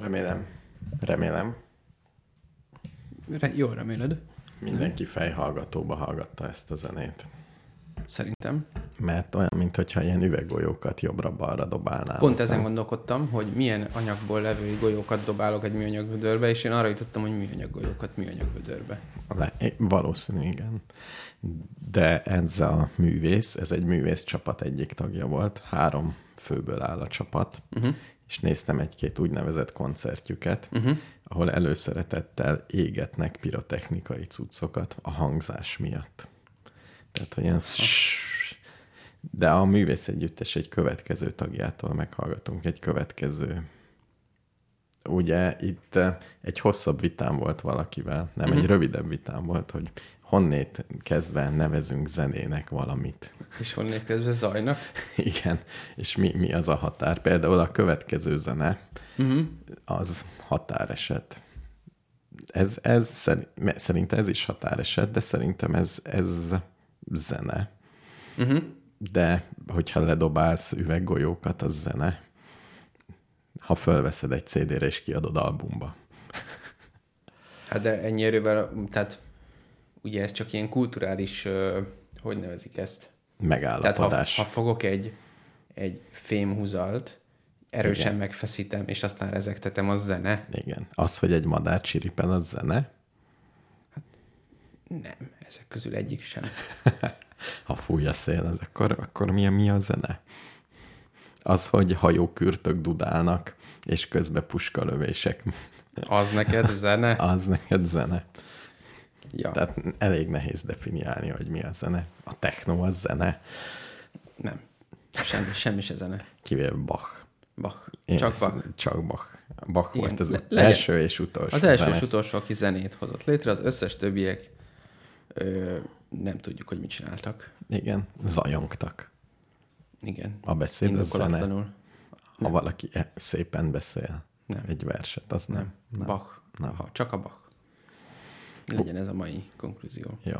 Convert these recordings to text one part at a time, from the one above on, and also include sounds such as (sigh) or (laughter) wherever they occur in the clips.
Remélem. Remélem. Re- jól reméled. Mindenki fejhallgatóba hallgatta ezt a zenét. Szerintem. Mert olyan, mintha ilyen üveggolyókat jobbra-balra dobálnál. Pont ezen gondolkodtam, hogy milyen anyagból levő golyókat dobálok egy műanyag vödörbe, és én arra jutottam, hogy műanyag golyókat műanyag vödörbe. Le, valószínű, igen. De ez a művész, ez egy művész csapat egyik tagja volt. Három főből áll a csapat. Uh-huh. És néztem egy-két úgynevezett koncertjüket, uh-huh. ahol előszeretettel égetnek pirotechnikai cuccokat a hangzás miatt. Tehát, hogy ilyen de a művész együttes egy következő tagjától meghallgatunk egy következő. Ugye itt eh, egy hosszabb vitám volt valakivel, nem uh-huh. egy rövidebb vitám volt, hogy honnét kezdve nevezünk zenének valamit. És honnét kezdve zajnak? (laughs) Igen, és mi, mi az a határ? Például a következő zene, uh-huh. az határeset. Ez, ez szerint ez is határeset, de szerintem ez, ez zene. Uh-huh. De hogyha ledobálsz üveggolyókat, az zene. Ha fölveszed egy CD-re és kiadod albumba. Hát de ennyi erővel, tehát ugye ez csak ilyen kulturális, hogy nevezik ezt? Megállapodás. Tehát ha, ha fogok egy, egy fémhúzalt, erősen Igen. megfeszítem, és aztán rezektetem, az zene. Igen. Az, hogy egy madár csiripel, az zene? Nem, ezek közül egyik sem. (laughs) ha fúj a szél, az akkor, akkor mi, a, mi a zene? Az, hogy hajókürtök dudálnak, és közben puskalövések. Az neked zene? (laughs) az neked zene. Ja. Tehát elég nehéz definiálni, hogy mi a zene. A techno az zene. Nem. Semmi, semmi se zene. Kivéve Bach. Bach. Én csak Bach. Csak Bach. Bach Igen, volt az le, első és utolsó. Az első és utolsó, aki zenét hozott létre, az összes többiek ö, nem tudjuk, hogy mit csináltak. Igen, zajongtak. Igen. A beszéd az zene. Ha valaki e- szépen beszél nem. egy verset, az nem. nem. nem. Bach. Nem. Ha, csak a Bach. Legyen ez a mai konklúzió. Jó.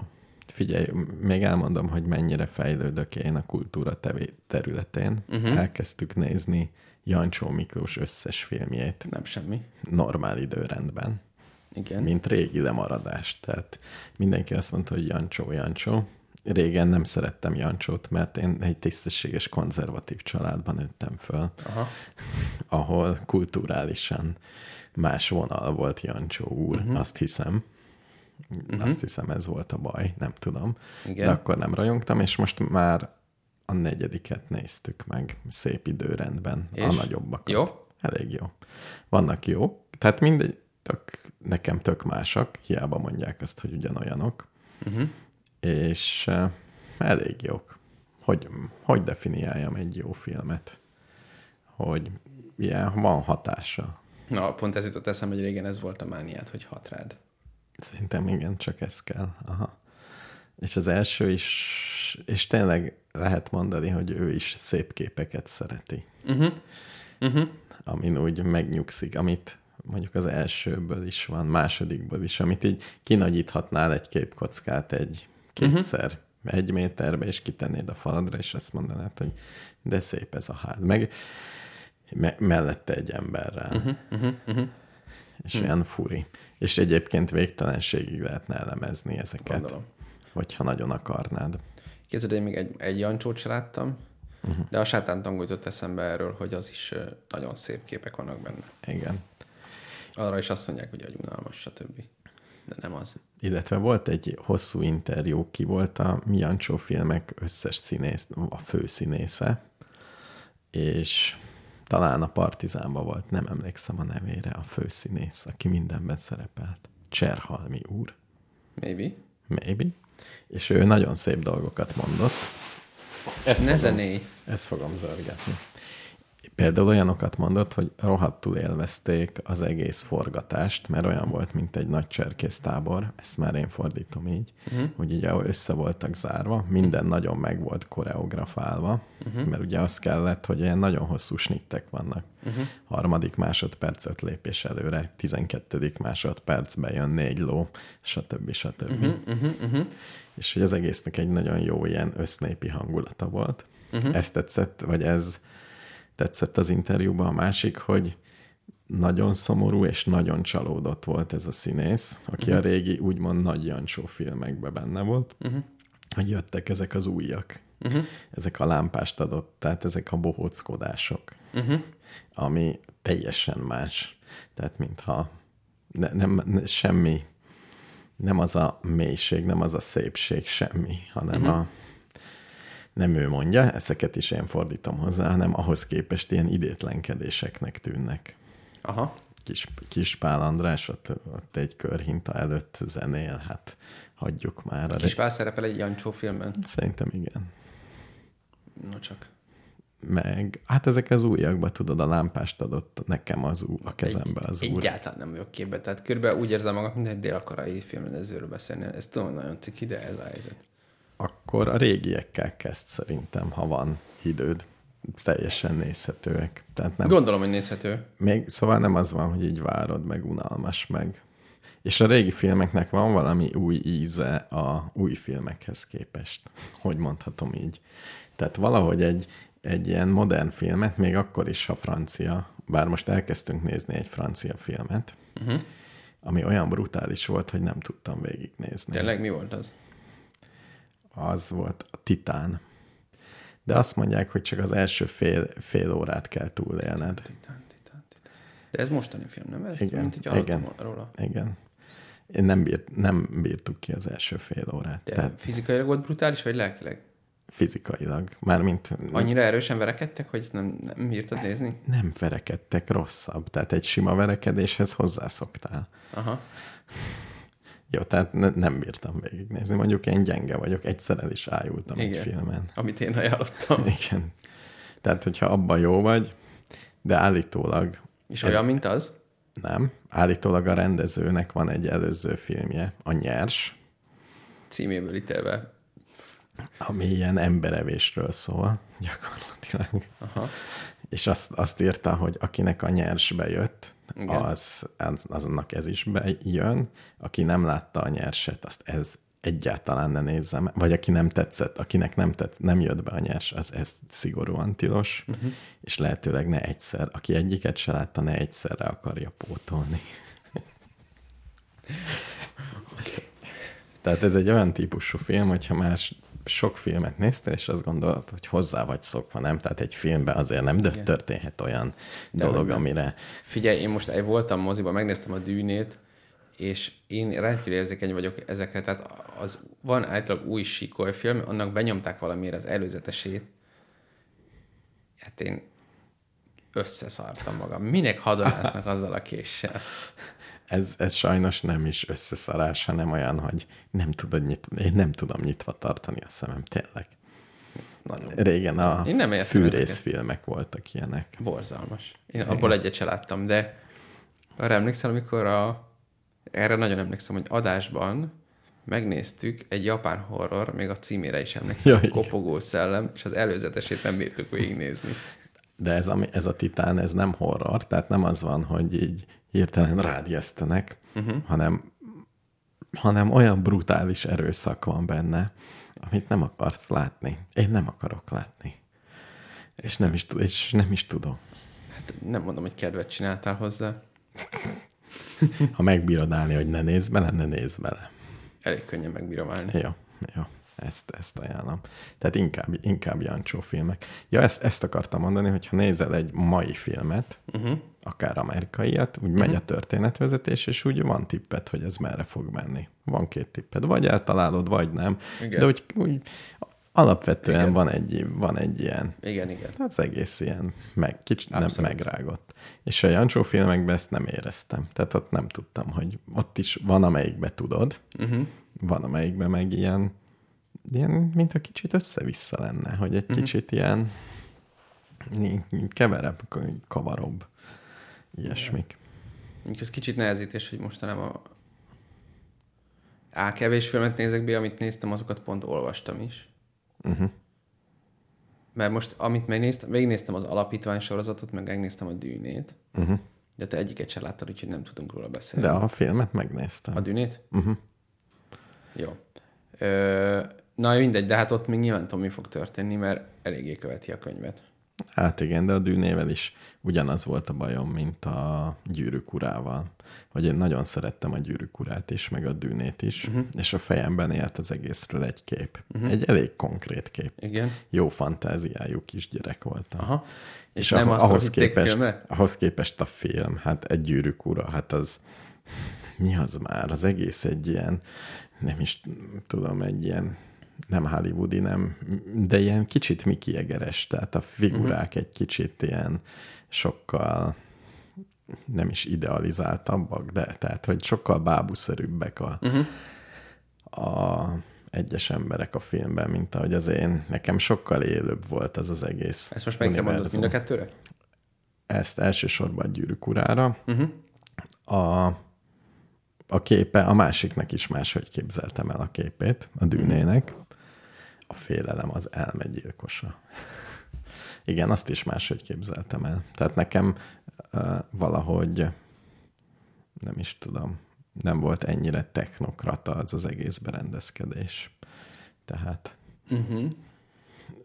Figyelj, még elmondom, hogy mennyire fejlődök én a kultúra tevé- területén. Uh-huh. Elkezdtük nézni Jancsó Miklós összes filmjét. Nem semmi. Normál időrendben. Igen. mint régi lemaradás. Tehát mindenki azt mondta, hogy Jancsó, Jancsó. Régen nem szerettem Jancsót, mert én egy tisztességes, konzervatív családban nőttem föl, Aha. ahol kulturálisan más vonal volt Jancsó úr, uh-huh. azt hiszem. Uh-huh. Azt hiszem ez volt a baj, nem tudom. Igen. De akkor nem rajongtam, és most már a negyediket néztük meg szép időrendben, és? a nagyobbakat. Jó? Elég jó. Vannak jó, tehát mindegy, tök, nekem tök másak, hiába mondják azt, hogy ugyanolyanok, uh-huh. és uh, elég jók. Hogy, hogy definiáljam egy jó filmet? Hogy ilyen van hatása. Na, pont ez jutott eszembe, hogy régen ez volt a mániát, hogy hat rád. Szerintem igen, csak ez kell. Aha. És az első is, és tényleg lehet mondani, hogy ő is szép képeket szereti. Uh-huh. Uh-huh. Amin úgy megnyugszik, amit mondjuk az elsőből is van, másodikból is, amit így kinagyíthatnál egy képkockát egy kétszer uh-huh. egy méterbe, és kitennéd a faladra, és azt mondanád, hogy de szép ez a ház. Meg me- mellette egy emberrel. Uh-huh, uh-huh, uh-huh. És uh-huh. olyan furi. És egyébként végtelenségig lehetne elemezni ezeket, Gondolom. hogyha nagyon akarnád. Képzeld, én még egy, egy Jancsót se láttam, uh-huh. de a sátántango jutott eszembe erről, hogy az is nagyon szép képek vannak benne. Igen. Arra is azt mondják, hogy a unalmas, stb. De nem az. Illetve volt egy hosszú interjú, ki volt a Miancsó filmek összes színész, a főszínésze, és talán a Partizánban volt, nem emlékszem a nevére, a főszínész, aki mindenben szerepelt. Cserhalmi úr. Maybe. Maybe. És ő nagyon szép dolgokat mondott. Ezt ne fogom, Ezt fogom zörgetni. Például olyanokat mondott, hogy rohadtul élvezték az egész forgatást, mert olyan volt, mint egy nagy cserkésztábor, ezt már én fordítom így, uh-huh. hogy ugye össze voltak zárva, minden nagyon meg volt koreografálva, uh-huh. mert ugye az kellett, hogy ilyen nagyon hosszú snittek vannak. Uh-huh. Harmadik másodperc öt lépés előre, tizenkettedik másodpercben jön négy ló, stb. stb. Uh-huh. Uh-huh. Uh-huh. És hogy az egésznek egy nagyon jó ilyen össznépi hangulata volt. Uh-huh. Ez tetszett, vagy ez tetszett az interjúban. A másik, hogy nagyon szomorú és nagyon csalódott volt ez a színész, aki uh-huh. a régi úgymond nagy Jancsó filmekben benne volt, uh-huh. hogy jöttek ezek az újak. Uh-huh. Ezek a lámpást adott, tehát ezek a bohóckodások, uh-huh. ami teljesen más. Tehát mintha ne, nem, ne, semmi, nem az a mélység, nem az a szépség, semmi, hanem uh-huh. a nem ő mondja, ezeket is én fordítom hozzá, hanem ahhoz képest ilyen idétlenkedéseknek tűnnek. Aha. Kis, kis Pál András ott, ott egy körhinta előtt zenél, hát hagyjuk már. Kis Pál szerepel egy Jancsó filmben? Szerintem igen. No csak. Meg, hát ezek az újakban, tudod, a lámpást adott nekem az ú, a kezembe az egy, úr. Egyáltalán nem vagyok képbe, tehát körülbelül úgy érzem magam, mint egy dél-akarai filmrendezőről beszélni. Ez tudom, nagyon ciki, de ez a helyzet. Akkor a régiekkel kezd szerintem, ha van időd teljesen nézhetőek. Tehát nem, Gondolom, hogy nézhető. Még, szóval nem az van, hogy így várod, meg unalmas, meg... És a régi filmeknek van valami új íze a új filmekhez képest, (laughs) hogy mondhatom így. Tehát valahogy egy, egy ilyen modern filmet, még akkor is a francia, bár most elkezdtünk nézni egy francia filmet, uh-huh. ami olyan brutális volt, hogy nem tudtam végignézni. Tényleg mi volt az? Az volt a Titán de azt mondják, hogy csak az első fél, fél órát kell túlélned. Titán, titán, titán. De ez mostani film, nem? Ez igen, mint egy igen, róla. Igen. Én nem, bírt, nem bírtuk ki az első fél órát. De Tehát fizikailag volt brutális, vagy lelkileg? Fizikailag. Mármint... Annyira erősen verekedtek, hogy ezt nem, nem bírtad nézni? Nem verekedtek, rosszabb. Tehát egy sima verekedéshez hozzászoktál. Aha. Jó, tehát ne, nem bírtam végignézni. Mondjuk én gyenge vagyok, egyszer el is ájultam Igen, egy filmen. amit én ajánlottam. Igen. Tehát, hogyha abban jó vagy, de állítólag... És ez, olyan, mint az? Nem. Állítólag a rendezőnek van egy előző filmje, a Nyers. Címéből ítélve. Ami ilyen emberevésről szól, gyakorlatilag. Aha. És azt, azt írta, hogy akinek a nyers bejött, az, az, azonnak ez is bejön. Aki nem látta a nyerset, azt ez egyáltalán ne nézzem, vagy aki nem tetszett, akinek nem, tett, nem jött be a nyers, az ez szigorúan tilos, uh-huh. és lehetőleg ne egyszer, aki egyiket se látta, ne egyszerre akarja pótolni. (laughs) okay. Tehát ez egy olyan típusú film, hogyha más sok filmet néztél, és azt gondolod, hogy hozzá vagy szokva, nem? Tehát egy filmben azért nem Igen. történhet olyan De dolog, nem. amire... Figyelj, én most voltam moziban, megnéztem a dűnét, és én rendkívül érzékeny vagyok ezekre, tehát az van általában új sikoly film, annak benyomták valamiért az előzetesét, hát én összeszartam magam. Minek hadonásznak azzal a késsel? Ez, ez sajnos nem is összeszarás, hanem olyan, hogy nem tudod nyit, én nem tudom nyitva tartani a szemem, tényleg. Nagyon. Régen a én nem fűrészfilmek voltak ilyenek. Borzalmas. Én Igen. abból egyet se láttam, de arra emlékszel, amikor a, erre nagyon emlékszem, hogy adásban megnéztük egy japán horror, még a címére is emlékszem, ja, Kopogó szellem, és az előzetesét nem bírtuk végignézni. De ez a, ez a titán, ez nem horror, tehát nem az van, hogy így hirtelen rádiesztenek, uh-huh. hanem, hanem olyan brutális erőszak van benne, amit nem akarsz látni. Én nem akarok látni. És nem is, és nem is tudom. Hát nem mondom, hogy kedvet csináltál hozzá. (laughs) ha megbírod állni, hogy ne nézz bele, ne nézz bele. Elég könnyen megbírom állni. Jó, jó. Ezt, ezt ajánlom. Tehát inkább, inkább Jancsó filmek. Ja, ezt, ezt akartam mondani, hogy ha nézel egy mai filmet, uh-huh. Akár amerikaiat, úgy megy a történetvezetés, és úgy van tippet, hogy ez merre fog menni. Van két tippet. Vagy eltalálod, vagy nem. Igen. De úgy, úgy alapvetően igen. van egy, van egy ilyen. Igen, igen. Az egész ilyen meg, kicsit nem megrágott. És a Jancsó filmekben ezt nem éreztem. Tehát ott nem tudtam, hogy ott is van, amelyikbe tudod, uh-huh. van, amelyikben meg ilyen ilyen, mint a kicsit össze-vissza lenne, hogy egy uh-huh. kicsit ilyen keverebb, kavarobb, ilyesmik. Mondjuk ez kicsit nehezítés, hogy mostanában A kevés filmet nézek be, amit néztem, azokat pont olvastam is. Uh-huh. Mert most, amit megnéztem, végignéztem az alapítvány sorozatot, meg megnéztem a dűnét, uh-huh. de te egyiket sem láttad, úgyhogy nem tudunk róla beszélni. De a filmet megnéztem. A dűnét? Uh-huh. Jó. Ö, Na mindegy, de hát ott még nyilván tudom, mi fog történni, mert eléggé követi a könyvet. Hát igen, de a dűnével is ugyanaz volt a bajom, mint a gyűrűk urával. Hogy én nagyon szerettem a gyűrűk urát is, meg a dűnét is, uh-huh. és a fejemben élt az egészről egy kép. Uh-huh. Egy elég konkrét kép. Igen. Jó fantáziájú kisgyerek voltam. Aha. És, és nem ahhoz, ahhoz, képest, ahhoz képest a film, hát egy gyűrűk ura, hát az (laughs) mi az már? Az egész egy ilyen, nem is tudom, egy ilyen nem hollywoodi, nem, de ilyen kicsit Mickey Egeres, tehát a figurák uh-huh. egy kicsit ilyen sokkal nem is idealizáltabbak, de tehát, hogy sokkal bábuszerűbbek a, uh-huh. a egyes emberek a filmben, mint ahogy az én. Nekem sokkal élőbb volt ez az egész. Ezt most melyikre mondod, mind a kettőre? Ezt elsősorban a gyűrűk urára. Uh-huh. A, a képe, a másiknak is máshogy képzeltem el a képét, a dűnének. A félelem az elmegyilkosa. Igen, azt is máshogy képzeltem el. Tehát nekem uh, valahogy nem is tudom, nem volt ennyire technokrata az az egész berendezkedés. Tehát uh-huh.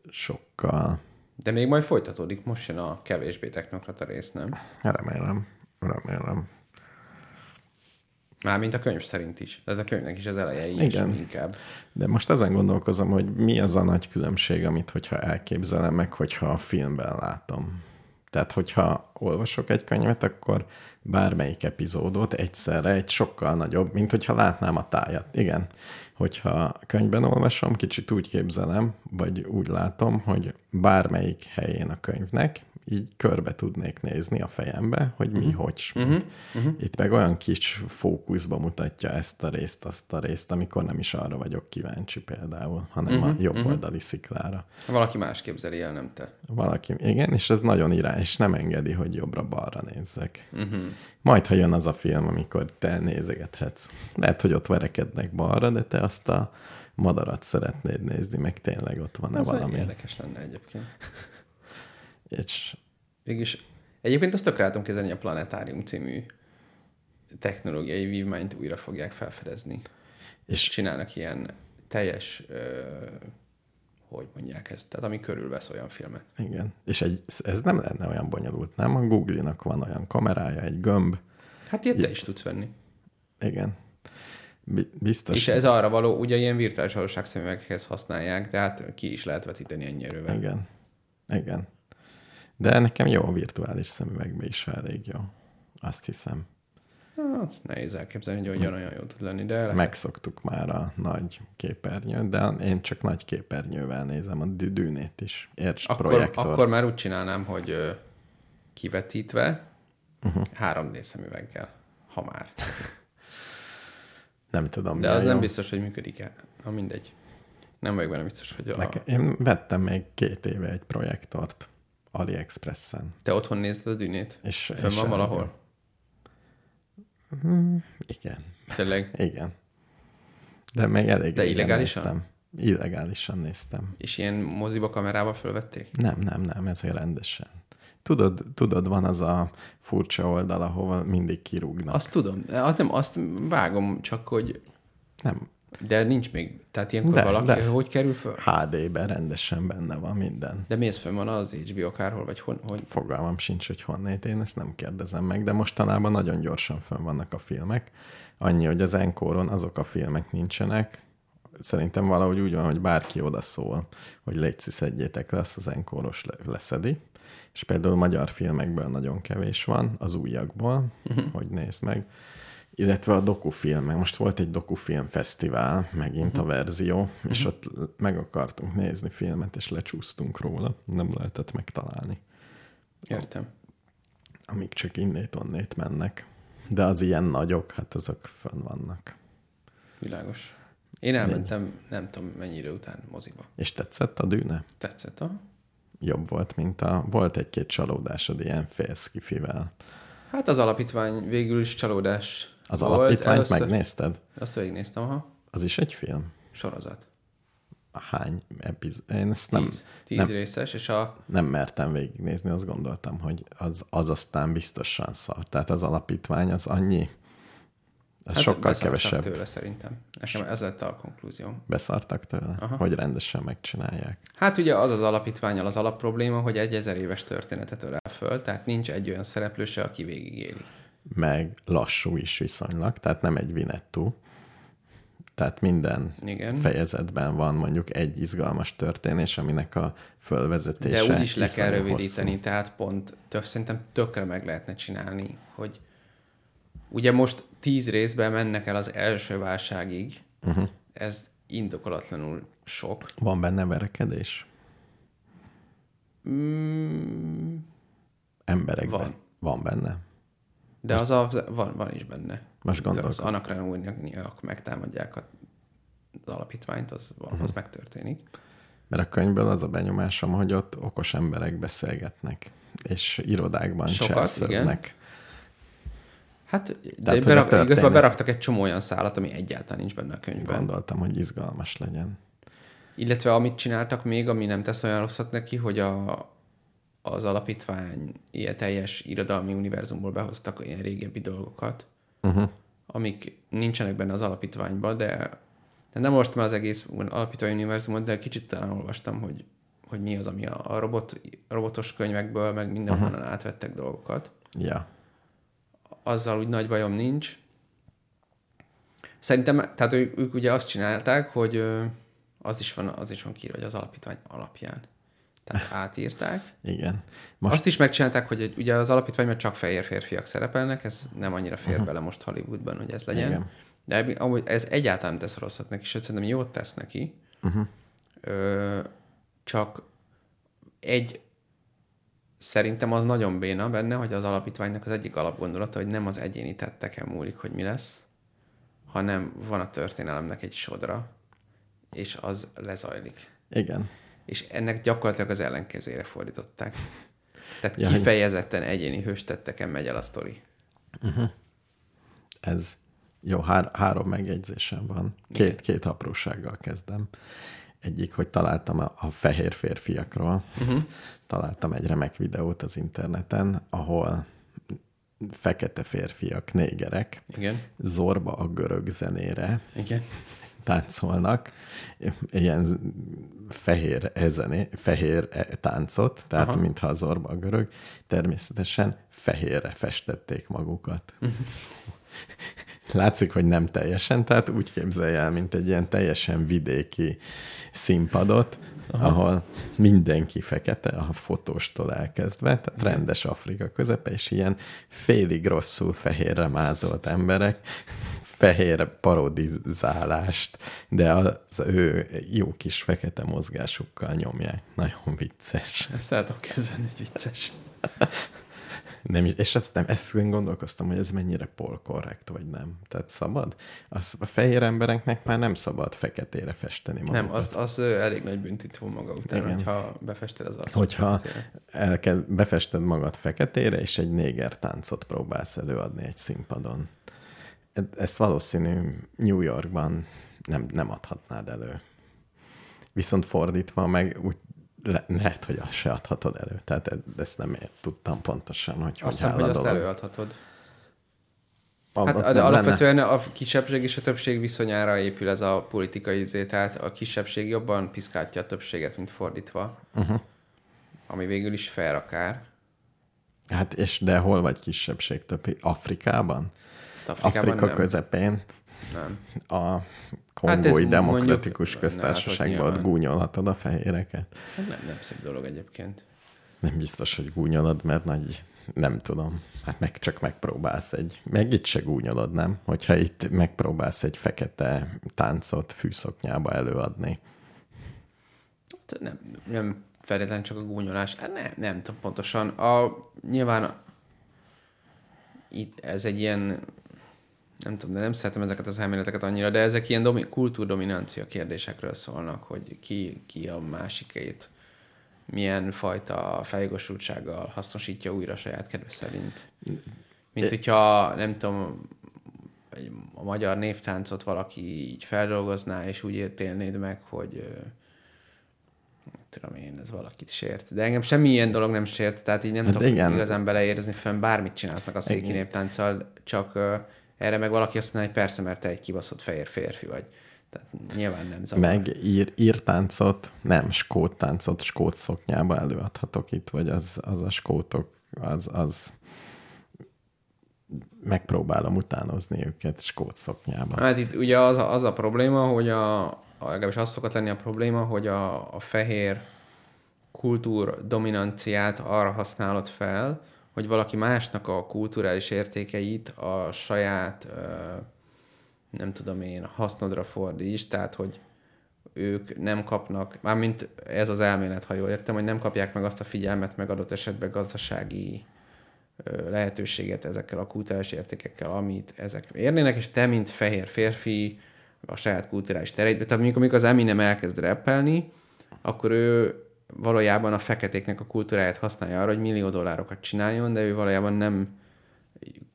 sokkal... De még majd folytatódik, most jön a kevésbé technokrata rész, nem? Remélem, remélem. Mármint a könyv szerint is. Tehát a könyvnek is az eleje így Igen. inkább. De most ezen gondolkozom, hogy mi az a nagy különbség, amit hogyha elképzelem meg, hogyha a filmben látom. Tehát, hogyha olvasok egy könyvet, akkor bármelyik epizódot egyszerre egy sokkal nagyobb, mint hogyha látnám a tájat. Igen, hogyha könyvben olvasom, kicsit úgy képzelem, vagy úgy látom, hogy bármelyik helyén a könyvnek így körbe tudnék nézni a fejembe, hogy mi, uh-huh. hogy Uh-huh. Uh-huh. Itt meg olyan kis fókuszba mutatja ezt a részt, azt a részt, amikor nem is arra vagyok kíváncsi például, hanem uh-huh. a jobb uh-huh. oldali sziklára. Valaki más képzeli el, nem te. Valaki, igen, és ez nagyon irány, és nem engedi, hogy jobbra-balra nézzek. Uh-huh. Majd, ha jön az a film, amikor te nézegethetsz. Lehet, hogy ott verekednek balra, de te azt a madarat szeretnéd nézni, meg tényleg ott van-e az valami. érdekes lenne egyébként. És Végülis egyébként azt tökre látom kezdeni, a Planetárium című technológiai vívmányt újra fogják felfedezni. És csinálnak ilyen teljes, ö, hogy mondják ezt, tehát ami körülvesz olyan filmet. Igen, és egy, ez nem lenne olyan bonyolult, nem? A Google-nak van olyan kamerája, egy gömb. Hát ilyet te is tudsz venni. Igen. Biztos. És ez arra való, ugye ilyen virtuális valóság szemüvegekhez használják, tehát ki is lehet vetíteni ennyi erővel. Igen. Igen. De nekem jó a virtuális szemüvegbe is elég jó. Azt hiszem. Hát, nehéz elképzelni, hogy ugyanolyan jó tud lenni, de lehet. Megszoktuk már a nagy képernyőt, de én csak nagy képernyővel nézem a dűnét is. Érts, akkor, projektor. Akkor már úgy csinálnám, hogy kivetítve uh-huh. 3D szemüveggel, ha már. Nem tudom. De az jó. nem biztos, hogy működik-e. Ha mindegy. Nem vagyok benne biztos, hogy a... Nekem, én vettem még két éve egy projektort AliExpressen. Te otthon nézted a dűnét? És, Fönn és van valahol? Hmm, igen. Tényleg? Igen. De még elég De illegálisan? Néztem. Illegálisan néztem. És ilyen moziba kamerába fölvették? Nem, nem, nem, ez rendesen. Tudod, tudod, van az a furcsa oldal, ahova mindig kirúgnak. Azt tudom. Hát nem, azt vágom, csak hogy... Nem, de nincs még, tehát ilyenkor de, valaki, de. hogy kerül föl? HD-ben rendesen benne van minden. De mi ez fönn van az HBO akárhol, vagy hon, hogy? Fogalmam sincs, hogy honnét, én ezt nem kérdezem meg, de mostanában nagyon gyorsan fönn vannak a filmek. Annyi, hogy az Enkoron azok a filmek nincsenek, szerintem valahogy úgy van, hogy bárki oda szól, hogy légy szedjétek le, azt az enkoros leszedi. És például magyar filmekből nagyon kevés van, az újakból, uh-huh. hogy nézd meg illetve a dokufilm, meg most volt egy dokufilm fesztivál, megint uh-huh. a verzió, uh-huh. és ott meg akartunk nézni filmet, és lecsúsztunk róla, nem lehetett megtalálni. Értem. Amíg csak innét-onnét mennek. De az ilyen nagyok, hát azok fönn vannak. Világos. Én elmentem, Légy. nem tudom mennyire után moziba. És tetszett a dűne? Tetszett, a. Jobb volt, mint a... Volt egy-két csalódásod ilyen félszkifivel. Hát az alapítvány végül is csalódás az volt alapítványt először... megnézted? Azt végignéztem, aha. Az is egy film? Sorozat. Hány epizód? Én ezt nem... Tíz. Tíz nem, részes, és a... Nem mertem végignézni, azt gondoltam, hogy az, az aztán biztosan szar. Tehát az alapítvány az annyi Ez hát sokkal kevesebb. tőle szerintem. Nekem ez lett a konklúzióm. Beszartak tőle, Aha. hogy rendesen megcsinálják. Hát ugye az az alapítványal az alapprobléma, hogy egy ezer éves történetet ölel föl, tehát nincs egy olyan szereplő se, aki végigéli. Meg lassú is viszonylag, tehát nem egy vinettú. Tehát minden Igen. fejezetben van mondjuk egy izgalmas történés, aminek a fölvezetése De úgy is le kell rövidíteni, hosszú. tehát pont tök, szerintem tökre meg lehetne csinálni, hogy ugye most tíz részben mennek el az első válságig, uh-huh. ez indokolatlanul sok. Van benne verekedés? Mm, Emberekben? Van. Van benne. de az a, van, van is benne. Most Az gondolkodom. anakrenóniak megtámadják a- az alapítványt, az, uh-huh. az megtörténik. Mert a könyvből az a benyomásom, hogy ott okos emberek beszélgetnek, és irodákban Sokat, cselsződnek. Hát, de Tehát, a berak, történet- igazából beraktak egy csomó olyan szállat, ami egyáltalán nincs benne a könyvben. Gondoltam, hogy izgalmas legyen. Illetve amit csináltak még, ami nem tesz olyan rosszat neki, hogy a, az alapítvány ilyen teljes irodalmi univerzumból behoztak ilyen régebbi dolgokat, Uh-huh. amik nincsenek benne az alapítványban, de, de nem olvastam el az egész alapítvány univerzumot, de kicsit talán olvastam, hogy, hogy mi az, ami a, a robot, robotos könyvekből, meg mindenhonnan uh-huh. átvettek dolgokat. Ja. Azzal úgy nagy bajom nincs. Szerintem, tehát ők, ők ugye azt csinálták, hogy az is van, az is van kiírva, hogy az alapítvány alapján. Tehát (laughs) átírták. Igen. Most... Azt is megcsinálták, hogy ugye az alapítványban csak fehér férfiak szerepelnek, ez nem annyira fér uh-huh. bele most Hollywoodban, hogy ez legyen. Igen. De amúgy ez egyáltalán nem tesz rosszat neki, sőt szerintem jót tesz neki. Uh-huh. Ö, csak egy szerintem az nagyon béna benne, hogy az alapítványnak az egyik alapgondolata, hogy nem az egyéni tetteken múlik, hogy mi lesz, hanem van a történelemnek egy sodra, és az lezajlik. Igen. És ennek gyakorlatilag az ellenkezőjére fordították. (laughs) Tehát Ja, kifejezetten egyéni hőstetteken megy el a sztori. Ez jó, hár, három megjegyzésem van. Két, két aprósággal kezdem. Egyik, hogy találtam a, a fehér férfiakról. Uh-huh. Találtam egy remek videót az interneten, ahol fekete férfiak, négerek, Igen. zorba a görög zenére Igen. (laughs) táncolnak, ilyen fehér, ezené, fehér e- táncot, tehát Aha. mintha az orba a görög, természetesen fehérre festették magukat. (laughs) Látszik, hogy nem teljesen, tehát úgy képzelje el, mint egy ilyen teljesen vidéki színpadot, Aha. ahol mindenki fekete, a fotóstól elkezdve, tehát rendes Afrika közepe, és ilyen félig rosszul fehérre mázolt emberek, fehér parodizálást, de az ő jó kis fekete mozgásukkal nyomják. Nagyon vicces. Ezt el tudom képzelni, hogy vicces. (laughs) Nem, és ezt nem, ezt gondolkoztam, hogy ez mennyire polkorrekt, vagy nem. Tehát szabad? Az, a fehér embereknek már nem szabad feketére festeni magukat. Nem, az, az elég nagy büntető maga után, Igen. hogyha befested az azt. Hogyha elkezd, befested magad feketére, és egy néger táncot próbálsz előadni egy színpadon. Ezt valószínű New Yorkban nem, nem adhatnád elő. Viszont fordítva meg úgy le, lehet, hogy azt se adhatod elő. Tehát e- ezt nem tudtam pontosan, hogy Azt hiszem, hogy a azt dolog. előadhatod. Hát de lenne. alapvetően a kisebbség és a többség viszonyára épül ez a politikai izé, tehát a kisebbség jobban piszkálja a többséget, mint fordítva. Uh-huh. Ami végül is fair akár. Hát és de hol vagy kisebbség többi? Afrikában? De Afrikában Afrika nem. közepén nem. a Hát kongói mondjuk- demokratikus Na, köztársaságban hát ott gúnyolhatod a fehéreket. Hát Nem, nem szép dolog egyébként. Nem biztos, hogy gúnyolod, mert nagy, nem tudom. Hát meg csak megpróbálsz egy, meg itt se gúnyolod, nem? Hogyha itt megpróbálsz egy fekete táncot fűszoknyába előadni. Hát Nem, nem feltétlenül csak a gúnyolás. Hát nem, nem tudom pontosan. A, nyilván itt ez egy ilyen nem tudom, de nem szeretem ezeket az elméleteket annyira, de ezek ilyen domi, kultúrdominancia kérdésekről szólnak, hogy ki, ki a másikét milyen fajta feljogosultsággal hasznosítja újra saját kedve szerint. Mint hogyha, nem tudom, a magyar névtáncot valaki így feldolgozná, és úgy értélnéd meg, hogy tudom én, ez valakit sért. De engem semmi ilyen dolog nem sért, tehát így nem Hát tudok igen. igazán beleérezni fenn, bármit csinálnak a széki Igen. néptánccal, csak Erre meg valaki azt mondja, hogy persze, mert te egy kibaszott fehér férfi vagy. Tehát nyilván nem zavar. Meg ír, írtáncot, nem, skót táncot skót szoknyába előadhatok itt, vagy az, az a skótok, az, az megpróbálom utánozni őket skót szoknyába. Hát itt ugye az a, az a probléma, hogy a, a legalábbis az szokott lenni a probléma, hogy a, a fehér kultúr dominanciát arra használod fel, hogy valaki másnak a kulturális értékeit a saját, nem tudom én, hasznodra fordíts, tehát hogy ők nem kapnak, mármint ez az elmélet, ha jól értem, hogy nem kapják meg azt a figyelmet, meg adott esetben gazdasági lehetőséget ezekkel a kulturális értékekkel, amit ezek érnének, és te, mint fehér férfi, a saját kulturális tereidbe, tehát amikor, amikor az Eminem elkezd rappelni, akkor ő valójában a feketéknek a kultúráját használja arra, hogy millió dollárokat csináljon, de ő valójában nem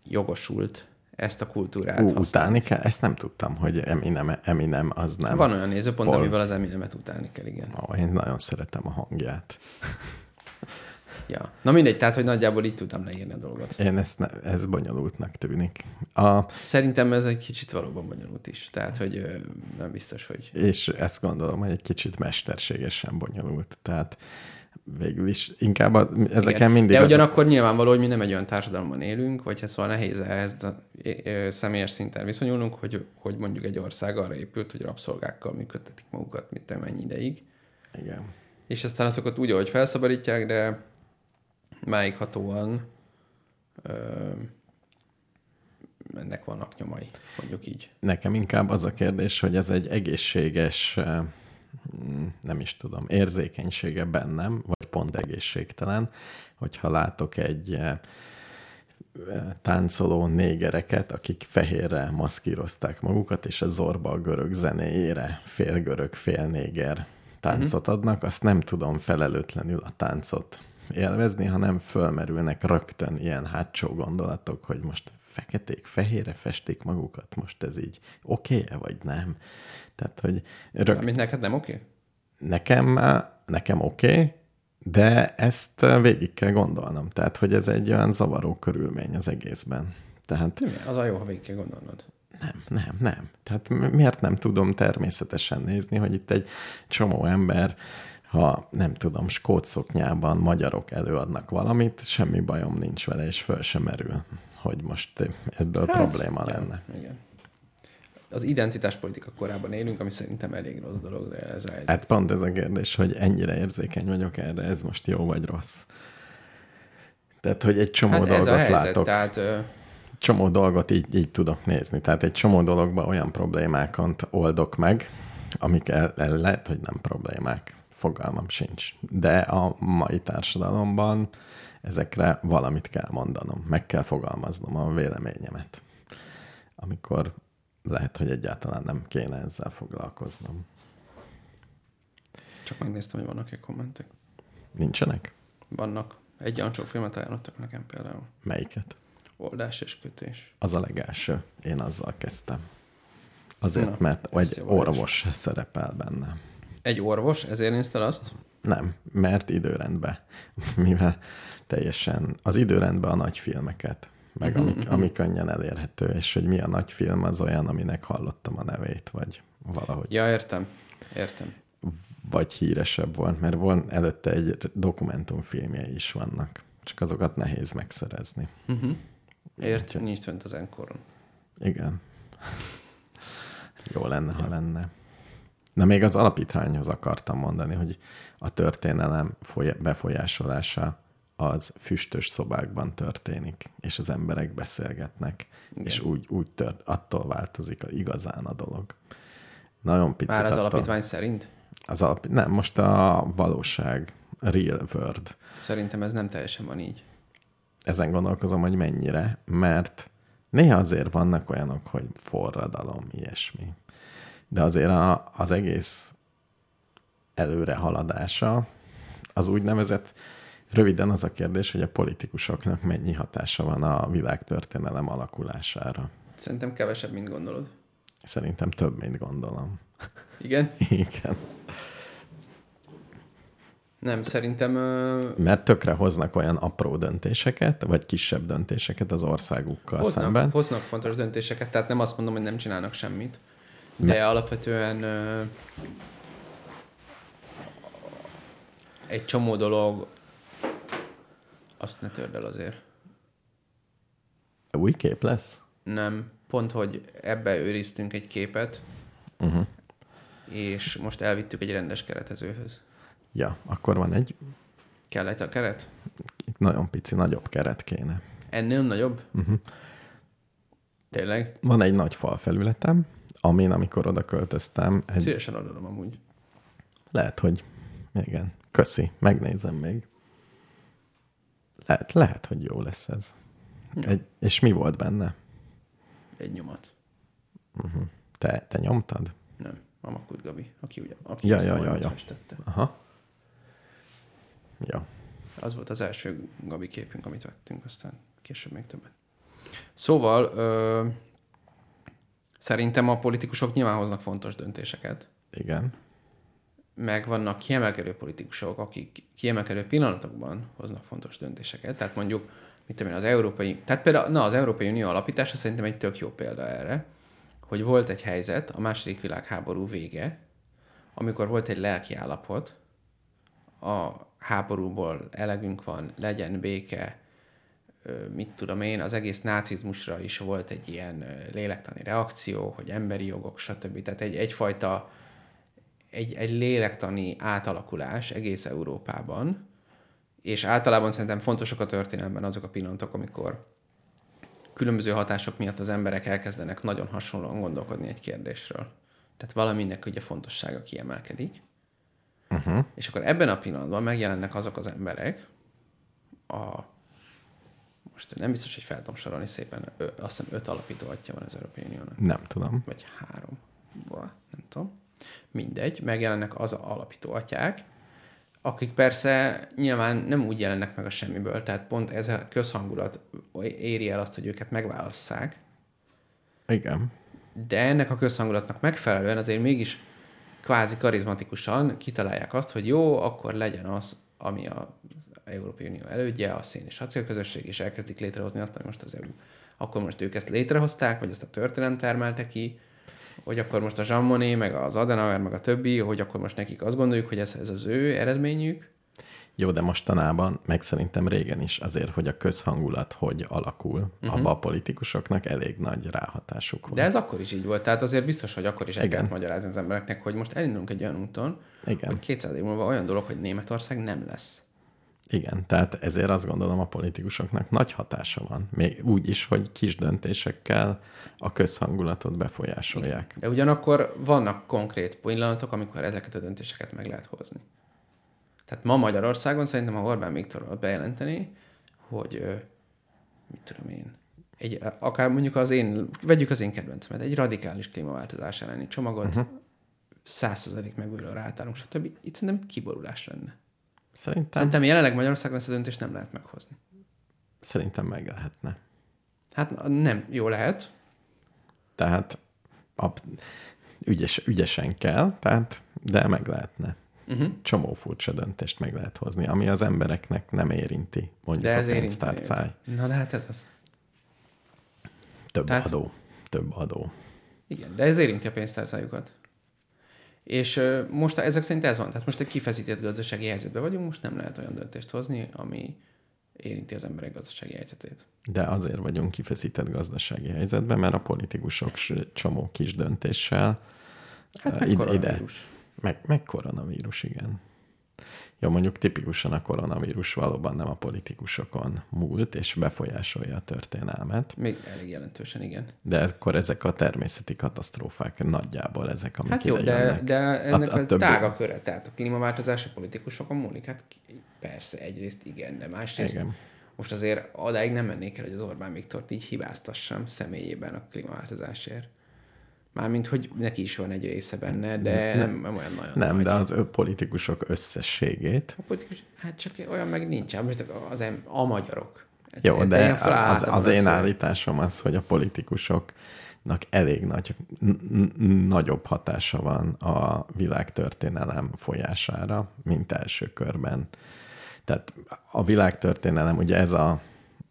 jogosult ezt a kultúrát Ú, utálni kell? Ezt nem tudtam, hogy Eminem, Eminem az nem. Van olyan nézőpont, Pol... amivel az Eminemet utálni kell, igen. Ó, én nagyon szeretem a hangját. Ja. Na mindegy, tehát, hogy nagyjából így tudtam leírni a dolgot. Én ezt ne, ez bonyolultnak tűnik. A... Szerintem ez egy kicsit valóban bonyolult is. Tehát, hogy nem biztos, hogy... És ezt gondolom, hogy egy kicsit mesterségesen bonyolult. Tehát végül is inkább a, ezeken Igen. mindig... De ugyanakkor az... nyilvánvaló, hogy mi nem egy olyan társadalomban élünk, vagy szóval nehéz ehhez személyes szinten viszonyulnunk, hogy, hogy mondjuk egy ország arra épült, hogy rabszolgákkal működtetik magukat, mit mennyi ideig. Igen. És aztán azokat úgy, ahogy felszabadítják, de máighatóan ö, ennek vannak nyomai, mondjuk így. Nekem inkább az a kérdés, hogy ez egy egészséges, nem is tudom, érzékenysége bennem, vagy pont egészségtelen, hogyha látok egy táncoló négereket, akik fehérre maszkírozták magukat, és a zorba a görög zenéjére fél görög, fél néger táncot mhm. adnak, azt nem tudom felelőtlenül a táncot élvezni, hanem fölmerülnek rögtön ilyen hátsó gondolatok, hogy most feketék, fehére festik magukat, most ez így oké-e, vagy nem? Tehát, hogy rögt... Mint neked nem oké? Nekem, nekem oké, de ezt végig kell gondolnom. Tehát, hogy ez egy olyan zavaró körülmény az egészben. Tehát... Az a jó, ha végig kell gondolnod. Nem, nem, nem. Tehát miért nem tudom természetesen nézni, hogy itt egy csomó ember ha nem tudom, skót szoknyában magyarok előadnak valamit, semmi bajom nincs vele, és föl sem merül, hogy most ebből hát, probléma lenne. Igen. Az identitáspolitika korában élünk, ami szerintem elég rossz dolog, de ez a Hát pont ez a kérdés, hogy ennyire érzékeny vagyok erre, ez most jó vagy rossz. Tehát, hogy egy csomó hát dolgot ez a helyzet, látok. Tehát. Csomó dolgot így, így tudok nézni. Tehát egy csomó dologban olyan problémákat oldok meg, amik el, el lehet, hogy nem problémák fogalmam sincs. De a mai társadalomban ezekre valamit kell mondanom, meg kell fogalmaznom a véleményemet. Amikor lehet, hogy egyáltalán nem kéne ezzel foglalkoznom. Csak megnéztem, hogy vannak-e kommentek. Nincsenek? Vannak. Egy olyan filmet ajánlottak nekem például. Melyiket? Oldás és kötés. Az a legelső. Én azzal kezdtem. Azért, Na, mert egy orvos szerepel benne. Egy orvos, ezért nézted azt? Nem, mert időrendben. (laughs) Mivel teljesen az időrendben a nagy filmeket, meg uh-huh, ami, uh-huh. ami könnyen elérhető, és hogy mi a nagy film, az olyan, aminek hallottam a nevét, vagy valahogy. Ja, értem. Értem. Vagy híresebb volt, mert van előtte egy dokumentumfilmje is vannak, csak azokat nehéz megszerezni. Uh-huh. Ért, Úgyhogy... nincs fent az enkoron. Igen. (laughs) Jó lenne, ha lenne. Na még az alapítványhoz akartam mondani, hogy a történelem befolyásolása az füstös szobákban történik, és az emberek beszélgetnek, Igen. és úgy, úgy tört, attól változik igazán a dolog. Nagyon picit Már az attól, alapítvány szerint? Az alap, nem, most a valóság, a real world. Szerintem ez nem teljesen van így. Ezen gondolkozom, hogy mennyire, mert néha azért vannak olyanok, hogy forradalom, ilyesmi de azért a, az egész előre haladása az úgynevezett, röviden az a kérdés, hogy a politikusoknak mennyi hatása van a világtörténelem alakulására. Szerintem kevesebb, mint gondolod. Szerintem több, mint gondolom. Igen? (laughs) Igen. Nem, szerintem... Ö... Mert tökre hoznak olyan apró döntéseket, vagy kisebb döntéseket az országukkal hoznak, szemben. Hoznak fontos döntéseket, tehát nem azt mondom, hogy nem csinálnak semmit, de Me- alapvetően ö... egy csomó dolog azt ne törd el azért. Új kép lesz? Nem. Pont, hogy ebbe őriztünk egy képet, uh-huh. és most elvittük egy rendes keretezőhöz. Ja, akkor van egy... Kellett a keret? Nagyon pici, nagyobb keret kéne. Ennél nagyobb? Uh-huh. Tényleg? Van egy nagy fal felületem, amin, amikor oda költöztem... Egy... Szívesen adom amúgy. Lehet, hogy igen. Köszi, megnézem még. Lehet, lehet hogy jó lesz ez. Ja. Egy, és mi volt benne? Egy nyomat. Uh-huh. Te, te nyomtad? Nem, a Makut Gabi, aki ugye aki ja, ja, ja, ja. festette. Aha. Ja. Az volt az első Gabi képünk, amit vettünk, aztán később még többet. Szóval ö, szerintem a politikusok nyilván hoznak fontos döntéseket. Igen. Meg vannak kiemelkedő politikusok, akik kiemelkedő pillanatokban hoznak fontos döntéseket. Tehát mondjuk, mit tudom én, az Európai... Tehát például, na, az Európai Unió alapítása szerintem egy tök jó példa erre, hogy volt egy helyzet, a második világháború vége, amikor volt egy lelki állapot, a háborúból elegünk van, legyen béke, mit tudom én, az egész nácizmusra is volt egy ilyen lélektani reakció, hogy emberi jogok, stb. Tehát egy, egyfajta egy, egy lélektani átalakulás egész Európában, és általában szerintem fontosak a történelemben azok a pillanatok, amikor különböző hatások miatt az emberek elkezdenek nagyon hasonlóan gondolkodni egy kérdésről. Tehát valaminek ugye fontossága kiemelkedik. Uh-huh. És akkor ebben a pillanatban megjelennek azok az emberek, a, most nem biztos, hogy fel tudom sorolni szépen, ö, azt hiszem öt alapító atya van az Európai Uniónak. Nem tudom. Vagy három. Nem tudom. Mindegy, megjelennek az alapító atyák, akik persze nyilván nem úgy jelennek meg a semmiből, tehát pont ez a közhangulat éri el azt, hogy őket megválasszák. Igen. De ennek a közhangulatnak megfelelően azért mégis kvázi karizmatikusan kitalálják azt, hogy jó, akkor legyen az, ami az Európai Unió elődje, a szén és acélközösség, és elkezdik létrehozni azt, hogy most az EU. Akkor most ők ezt létrehozták, vagy ezt a történelem termelte ki, hogy akkor most a Jean Monnet, meg az Adenauer, meg a többi, hogy akkor most nekik azt gondoljuk, hogy ez, ez az ő eredményük. Jó, de mostanában, meg szerintem régen is azért, hogy a közhangulat hogy alakul, uh-huh. abba a politikusoknak elég nagy ráhatásuk van. De ez akkor is így volt, tehát azért biztos, hogy akkor is el kellett magyarázni az embereknek, hogy most elindulunk egy olyan úton, Igen. hogy 200 év múlva olyan dolog, hogy Németország nem lesz. Igen, tehát ezért azt gondolom a politikusoknak nagy hatása van. Még úgy is, hogy kis döntésekkel a közhangulatot befolyásolják. Igen. De ugyanakkor vannak konkrét pillanatok, amikor ezeket a döntéseket meg lehet hozni. Tehát ma Magyarországon szerintem, ha Orbán Viktor bejelenteni, hogy mit tudom én, egy, akár mondjuk az én, vegyük az én kedvencemet, egy radikális klímaváltozás elleni csomagot, uh-huh. 100% megújuló rátállunk, stb. Itt szerintem kiborulás lenne. Szerintem... Szerintem jelenleg Magyarországon ezt a döntést nem lehet meghozni. Szerintem meg lehetne. Hát nem, jó lehet. Tehát a, ügyes, ügyesen kell, tehát, de meg lehetne. Uh-huh. Csomó furcsa döntést meg lehet hozni, ami az embereknek nem érinti, mondjuk de ez a pénztárcáj. Na de hát ez az. Több tehát... adó. Több adó. Igen, de ez érinti a pénztárcájukat. És most ezek szerint ez van. Tehát most egy kifeszített gazdasági helyzetben vagyunk, most nem lehet olyan döntést hozni, ami érinti az emberek gazdasági helyzetét. De azért vagyunk kifeszített gazdasági helyzetben, mert a politikusok csomó kis döntéssel hát ide, ide. Meg, meg koronavírus, igen. Jó, mondjuk tipikusan a koronavírus valóban nem a politikusokon múlt, és befolyásolja a történelmet. Még elég jelentősen, igen. De akkor ezek a természeti katasztrófák nagyjából ezek, amik Hát jó, de, de ennek a, a, a többi... tága köre, tehát a klímaváltozás a politikusokon múlik, hát persze, egyrészt igen, de másrészt igen. most azért adáig nem mennék el, hogy az Orbán Viktort így hibáztassam személyében a klímaváltozásért. Mármint, hogy neki is van egy része benne, de nem, nem, olyan nagyon Nem, nagy. de az ő politikusok összességét. A politikus, hát csak olyan meg nincs. Most az em, a magyarok Jó, de az, az én állításom az, hogy a politikusoknak elég nagy, nagyobb hatása van a világtörténelem folyására, mint első körben. Tehát a világtörténelem, ugye ez, a,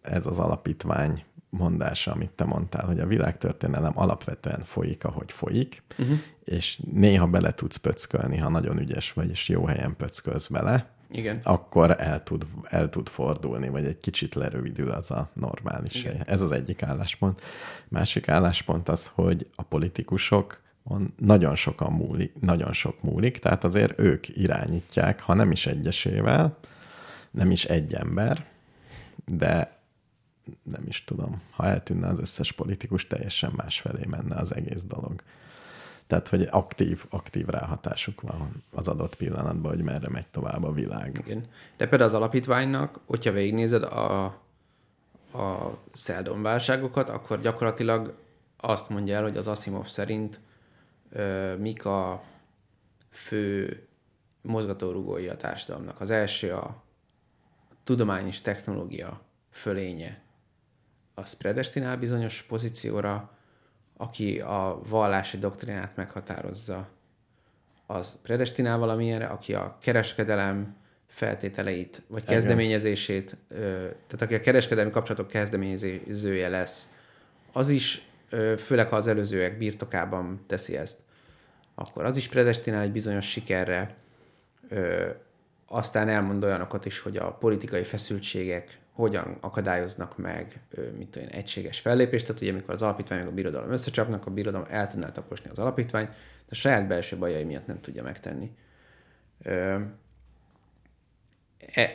ez az alapítvány mondása, amit te mondtál, hogy a világtörténelem alapvetően folyik, ahogy folyik, uh-huh. és néha bele tudsz pöckölni, ha nagyon ügyes vagy, és jó helyen pöckölsz bele, Igen. akkor el tud, el tud fordulni, vagy egy kicsit lerövidül az a normális Igen. hely. Ez az egyik álláspont. Másik álláspont az, hogy a politikusok nagyon sokan múlik, nagyon sok múlik, tehát azért ők irányítják, ha nem is egyesével, nem is egy ember, de nem is tudom, ha eltűnne az összes politikus, teljesen másfelé menne az egész dolog. Tehát, hogy aktív, aktív ráhatásuk van az adott pillanatban, hogy merre megy tovább a világ. Igen. De például az alapítványnak, hogyha végignézed a, a Sheldon válságokat, akkor gyakorlatilag azt mondja el, hogy az Asimov szerint ö, mik a fő mozgatórugói a társadalomnak. Az első a tudomány és technológia fölénye az predestinál bizonyos pozícióra, aki a vallási doktrinát meghatározza, az predestinál valamilyenre, aki a kereskedelem feltételeit, vagy kezdeményezését, tehát aki a kereskedelmi kapcsolatok kezdeményezője lesz, az is, főleg ha az előzőek birtokában teszi ezt, akkor az is predestinál egy bizonyos sikerre, aztán elmond olyanokat is, hogy a politikai feszültségek hogyan akadályoznak meg, mint olyan egységes fellépést, tehát ugye amikor az alapítvány meg a birodalom összecsapnak, a birodalom el tudná taposni az alapítványt, de saját belső bajai miatt nem tudja megtenni. E,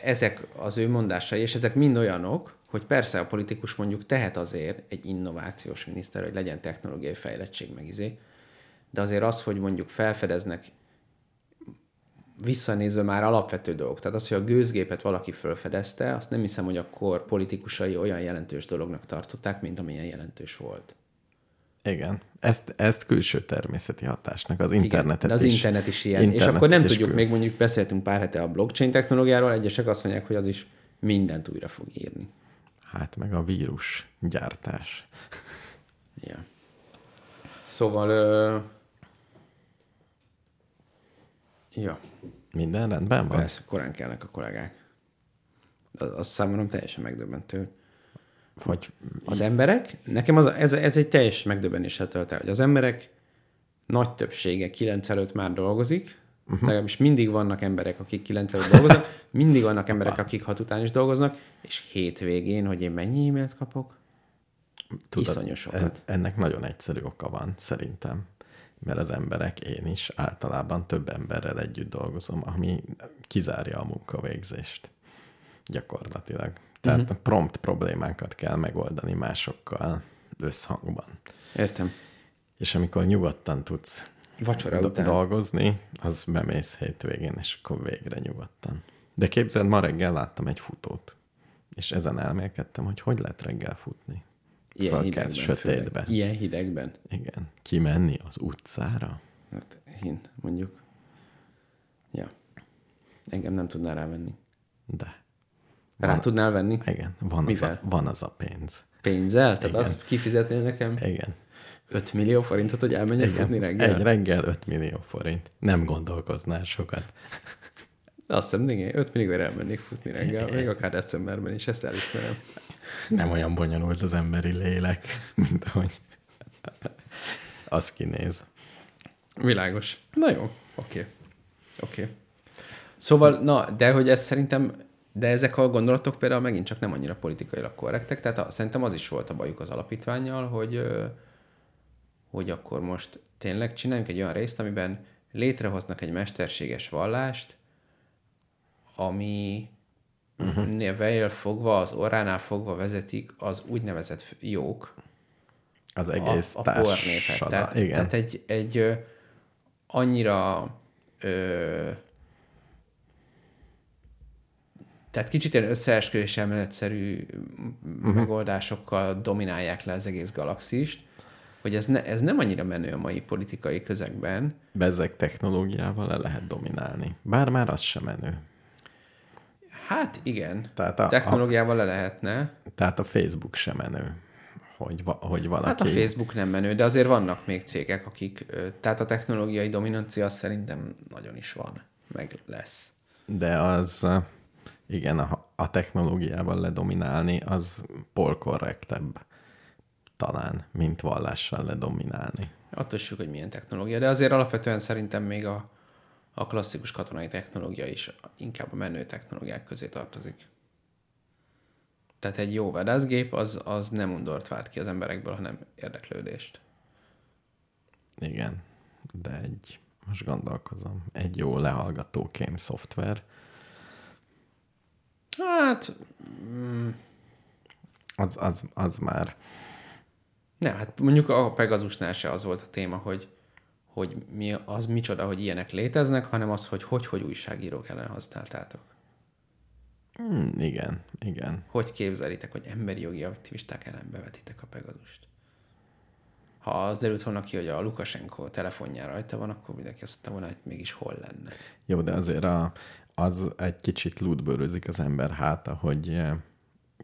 ezek az ő mondásai, és ezek mind olyanok, hogy persze a politikus mondjuk tehet azért egy innovációs miniszter, hogy legyen technológiai fejlettség meg izé, de azért az, hogy mondjuk felfedeznek visszanézve már alapvető dolgok. Tehát az, hogy a gőzgépet valaki felfedezte, azt nem hiszem, hogy akkor politikusai olyan jelentős dolognak tartották, mint amilyen jelentős volt. Igen, ezt, ezt külső természeti hatásnak, az internetet Igen, de az is. internet is ilyen. Internet és akkor nem tudjuk, kül... még mondjuk beszéltünk pár hete a blockchain technológiáról, egyesek azt mondják, hogy az is mindent újra fog írni. Hát meg a vírus gyártás. Ja. Szóval... Ö... Ja. Minden rendben van? Persze, korán kellnek a kollégák. Az, az számomra teljesen megdöbbentő. Hogy az emberek, nekem az, ez, ez egy teljes megdöbbenéssel tölt el, hogy az emberek nagy többsége 9 előtt már dolgozik, uh-huh. legalábbis mindig vannak emberek, akik 9 előtt dolgoznak, (laughs) mindig vannak emberek, akik 6 után is dolgoznak, és hétvégén, hogy én mennyi e-mailt kapok? Tudod, ez, ennek nagyon egyszerű oka van, szerintem mert az emberek, én is általában több emberrel együtt dolgozom, ami kizárja a munkavégzést gyakorlatilag. Tehát uh-huh. prompt problémákat kell megoldani másokkal összhangban. Értem. És amikor nyugodtan tudsz Vacsora do- után. dolgozni, az bemész hétvégén, és akkor végre nyugodtan. De képzeld, ma reggel láttam egy futót, és ezen elmélkedtem, hogy hogy lehet reggel futni. Ilyen hidegben, sötétbe. Főleg. Ilyen hidegben. Igen. Kimenni az utcára? Hát én mondjuk. Ja. Engem nem tudná rávenni. De. Rá van, tudnál venni? Igen. Van az, a, van az a pénz. Pénzzel? Tehát igen. azt kifizetnél nekem? Igen. 5 millió forintot, hogy elmenjek Igen. futni reggel? Egy reggel 5 millió forint. Nem gondolkoznál sokat. Azt hiszem, igen, 5 millió elmennék futni reggel, még akár decemberben is, ezt elismerem nem olyan bonyolult az emberi lélek, mint ahogy az kinéz. Világos. Na jó, oké. Okay. Oké. Okay. Szóval, na, de hogy ez szerintem, de ezek a gondolatok például megint csak nem annyira politikailag korrektek, tehát a, szerintem az is volt a bajuk az alapítványjal, hogy, hogy akkor most tényleg csináljunk egy olyan részt, amiben létrehoznak egy mesterséges vallást, ami uh-huh. nevél fogva, az orránál fogva vezetik az úgynevezett jók. Az egész a, a pornépet. Tehát, igen. tehát egy, egy annyira ö, tehát kicsit ilyen összeesküvés emeletszerű uh-huh. megoldásokkal dominálják le az egész galaxist, hogy ez, ne, ez nem annyira menő a mai politikai közegben. Bezek technológiával le lehet dominálni. Bár már az sem menő. Hát igen. Tehát a- Technológiával le lehetne. Tehát a Facebook sem menő, hogy, hogy valaki... Hát a Facebook nem menő, de azért vannak még cégek, akik... Tehát a technológiai dominancia szerintem nagyon is van, meg lesz. De az, igen, a, a technológiával ledominálni, az polkorrektebb talán, mint vallással ledominálni. Attól is függ, hogy milyen technológia, de azért alapvetően szerintem még a, a klasszikus katonai technológia is inkább a menő technológiák közé tartozik. Tehát egy jó vadászgép az, az nem undort vált ki az emberekből, hanem érdeklődést. Igen, de egy, most gondolkozom, egy jó lehallgató kém szoftver, Hát, mm, az, az, az már, nem, hát mondjuk a Pegasusnál se az volt a téma, hogy, hogy mi az micsoda, hogy ilyenek léteznek, hanem az, hogy hogy, hogy újságírók ellen használtátok. mm, igen, igen. Hogy képzelitek, hogy emberi jogi aktivisták ellen bevetitek a Pegazust? Ha az derült volna ki, hogy a Lukasenko telefonján rajta van, akkor mindenki azt mondta volna, hogy mégis hol lenne. Jó, de azért a, az egy kicsit lútbőrözik az ember háta, hogy eh,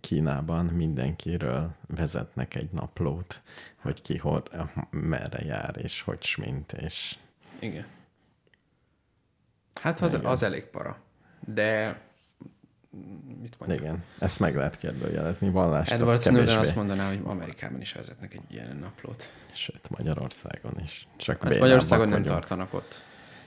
Kínában mindenkiről vezetnek egy naplót, hogy ki hol, merre jár, és hogy smint, és Igen. Hát az, az elég para. De mit mondjuk? igen, ezt meg lehet kérdőjelezni. Vallást Edward azt Snowden azt mondaná, hogy Amerikában is vezetnek egy ilyen naplót. sőt, Magyarországon is. Csak Ezt Magyarországon nem vagyunk. tartanak ott.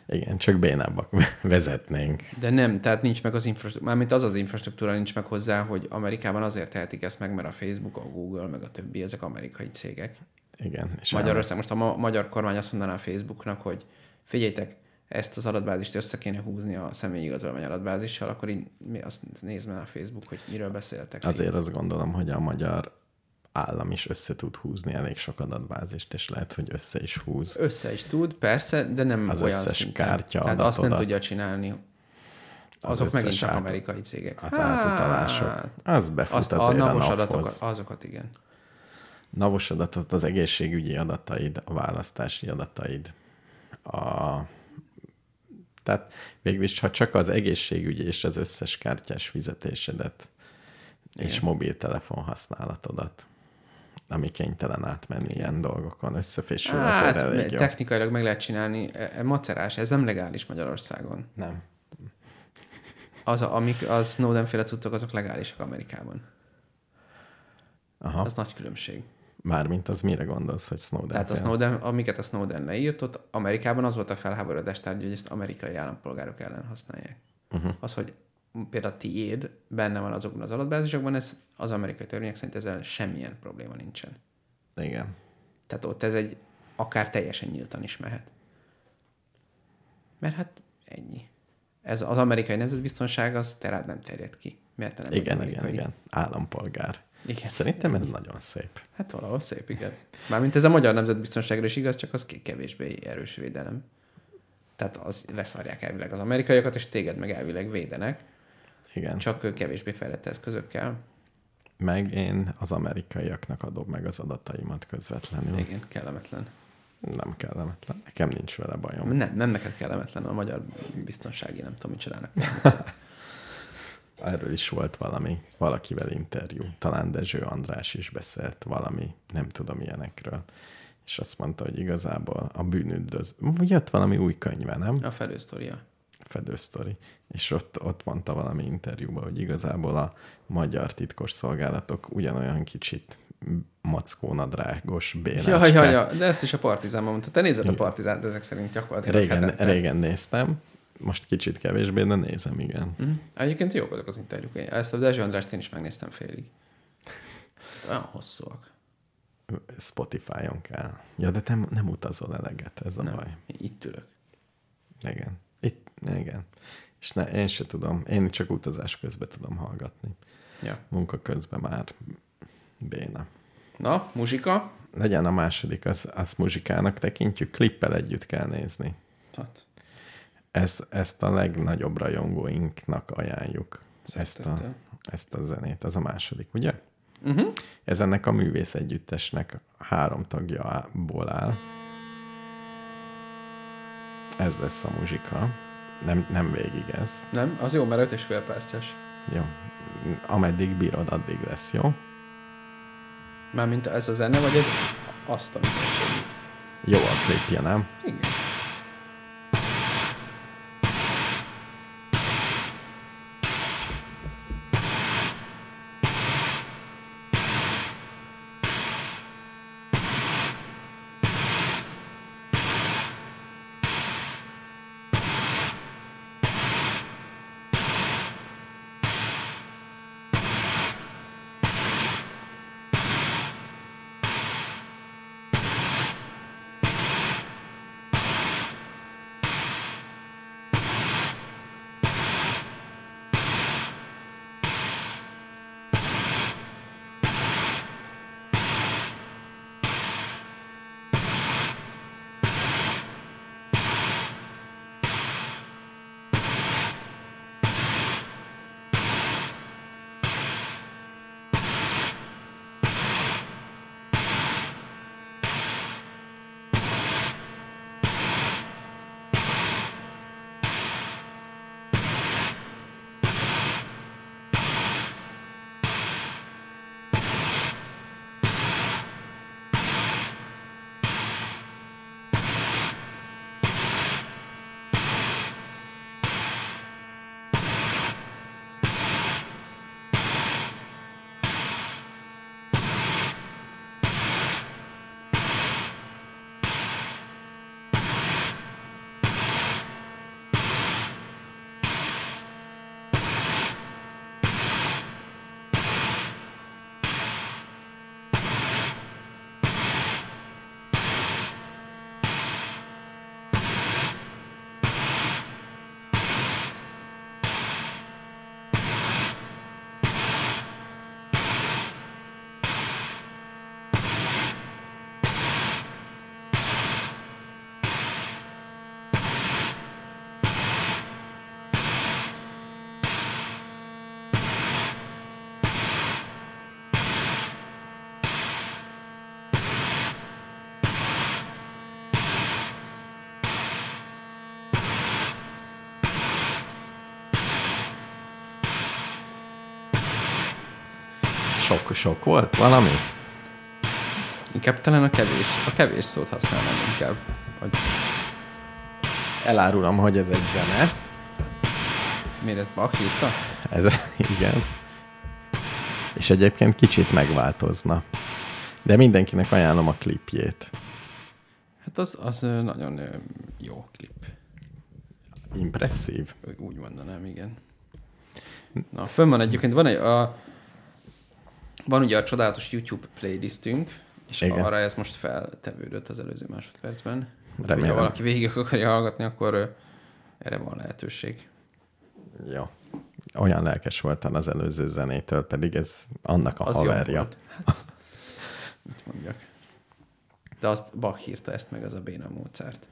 Igen, csak bénábbak (laughs) vezetnénk. De nem, tehát nincs meg az infrastruktúra, mármint az az infrastruktúra nincs meg hozzá, hogy Amerikában azért tehetik ezt meg, mert a Facebook, a Google, meg a többi, ezek amerikai cégek. Igen. És Magyarország, most a ma- magyar kormány azt mondaná a Facebooknak, hogy figyeljtek, ezt az adatbázist össze kéne húzni a személyi igazolvány adatbázissal, akkor így mi azt nézd meg a Facebook, hogy miről beszéltek. Azért azt gondolom, hogy a magyar állam is össze tud húzni elég sok adatbázist, és lehet, hogy össze is húz. Össze is tud, persze, de nem Az olyan összes szinten. kártya Tehát azt nem adatodat. tudja csinálni. Azok összes megint csak át- amerikai cégek. Az átutalások. Az befut Azt azért a navos adatokat, azokat igen. Navos adatot, az egészségügyi adataid, a választási adataid, a... Tehát végülis, ha csak az egészségügyi és az összes kártyás fizetésedet és mobiltelefon használatodat, ami kénytelen átmenni ilyen dolgokon, összefésül Hát, azért elég jó. technikailag meg lehet csinálni. E, e, macerás, ez nem legális Magyarországon. Nem. Az, a, amik a Snowden féle cuccok, azok legálisak Amerikában. Aha. Az nagy különbség. Mármint az mire gondolsz, hogy Snowden? Tehát a? Snowden, amiket a Snowden leírt, ott Amerikában az volt a felháborodás tárgya, hogy ezt amerikai állampolgárok ellen használják. Uh-huh. Az, hogy például a tiéd benne van azokban az adatbázisokban, ez az amerikai törvények szerint ezzel semmilyen probléma nincsen. Igen. Tehát ott ez egy akár teljesen nyíltan is mehet. Mert hát ennyi. Ez az amerikai nemzetbiztonság, az te rád nem terjed ki. Te nem Igen, igen, amerikai. igen. Állampolgár. Igen. Szerintem ez nagyon szép. Hát valahol szép, igen. Mármint ez a magyar nemzetbiztonságra is igaz, csak az kevésbé erős védelem. Tehát az leszarják elvileg az amerikaiakat, és téged meg elvileg védenek, Igen. csak kevésbé fejlett eszközökkel. Meg én az amerikaiaknak adom meg az adataimat közvetlenül. Igen, kellemetlen. Nem kellemetlen. Nekem nincs vele bajom. Nem, nem neked kellemetlen, a magyar biztonsági, nem tudom, mit csinálnak. (laughs) Erről is volt valami, valakivel interjú. Talán Dezső András is beszélt valami, nem tudom ilyenekről. És azt mondta, hogy igazából a bűnüldöz... Jött valami új könyve, nem? A felősztoria. Fedősztori. És ott, ott mondta valami interjúban, hogy igazából a magyar titkos szolgálatok ugyanolyan kicsit mackónadrágos bénácska. Ja, ja, ja, de ezt is a partizánban mondta. Te nézed a partizánt, ezek szerint gyakorlatilag Régen, hetente. régen néztem, most kicsit kevésbé, de nézem, igen. Mm. Egyébként jók azok az interjúk. Ezt a Dezső Andrást én is megnéztem félig. Olyan hosszúak. Spotify-on kell. Ja, de nem, nem utazol eleget, ez a Nem. baj. Itt ülök. Igen. Igen. És ne, én se tudom, én csak utazás közben tudom hallgatni. Ja. Munka közben már béna. Na, muzsika? Legyen a második, az, az muzsikának tekintjük, klippel együtt kell nézni. Hát, Ezt, ezt a legnagyobb rajongóinknak ajánljuk. Ezt a, ezt a zenét, ez a második, ugye? uh-huh. Ez ennek a művész együttesnek három tagjából áll. Ez lesz a muzsika. Nem, nem végig ez. Nem, az jó, mert öt és fél perces. Jó. Ameddig bírod, addig lesz, jó? Mármint ez a zene, vagy ez azt a minőség? Jó a klipje, nem? Igen. Sok, sok volt valami? Inkább talán a kevés, a kevés szót használnám inkább. Hogy Elárulom, hogy ez egy zene. miért ezt Bach írta? Ez, (laughs) igen. És egyébként kicsit megváltozna. De mindenkinek ajánlom a klipjét. Hát az, az nagyon jó klip. Impresszív. Úgy mondanám, igen. Na, fönn van egyébként, van egy, a, van ugye a csodálatos YouTube playlistünk, és Igen. Arra ez most feltevődött az előző másodpercben. Remélem. Ha valaki végig akarja hallgatni, akkor erre van lehetőség. Jó. Olyan lelkes voltam az előző zenétől, pedig ez annak a Az haverja. Hát, mit mondjak. De azt Bach írta ezt meg, az a béna Mozart.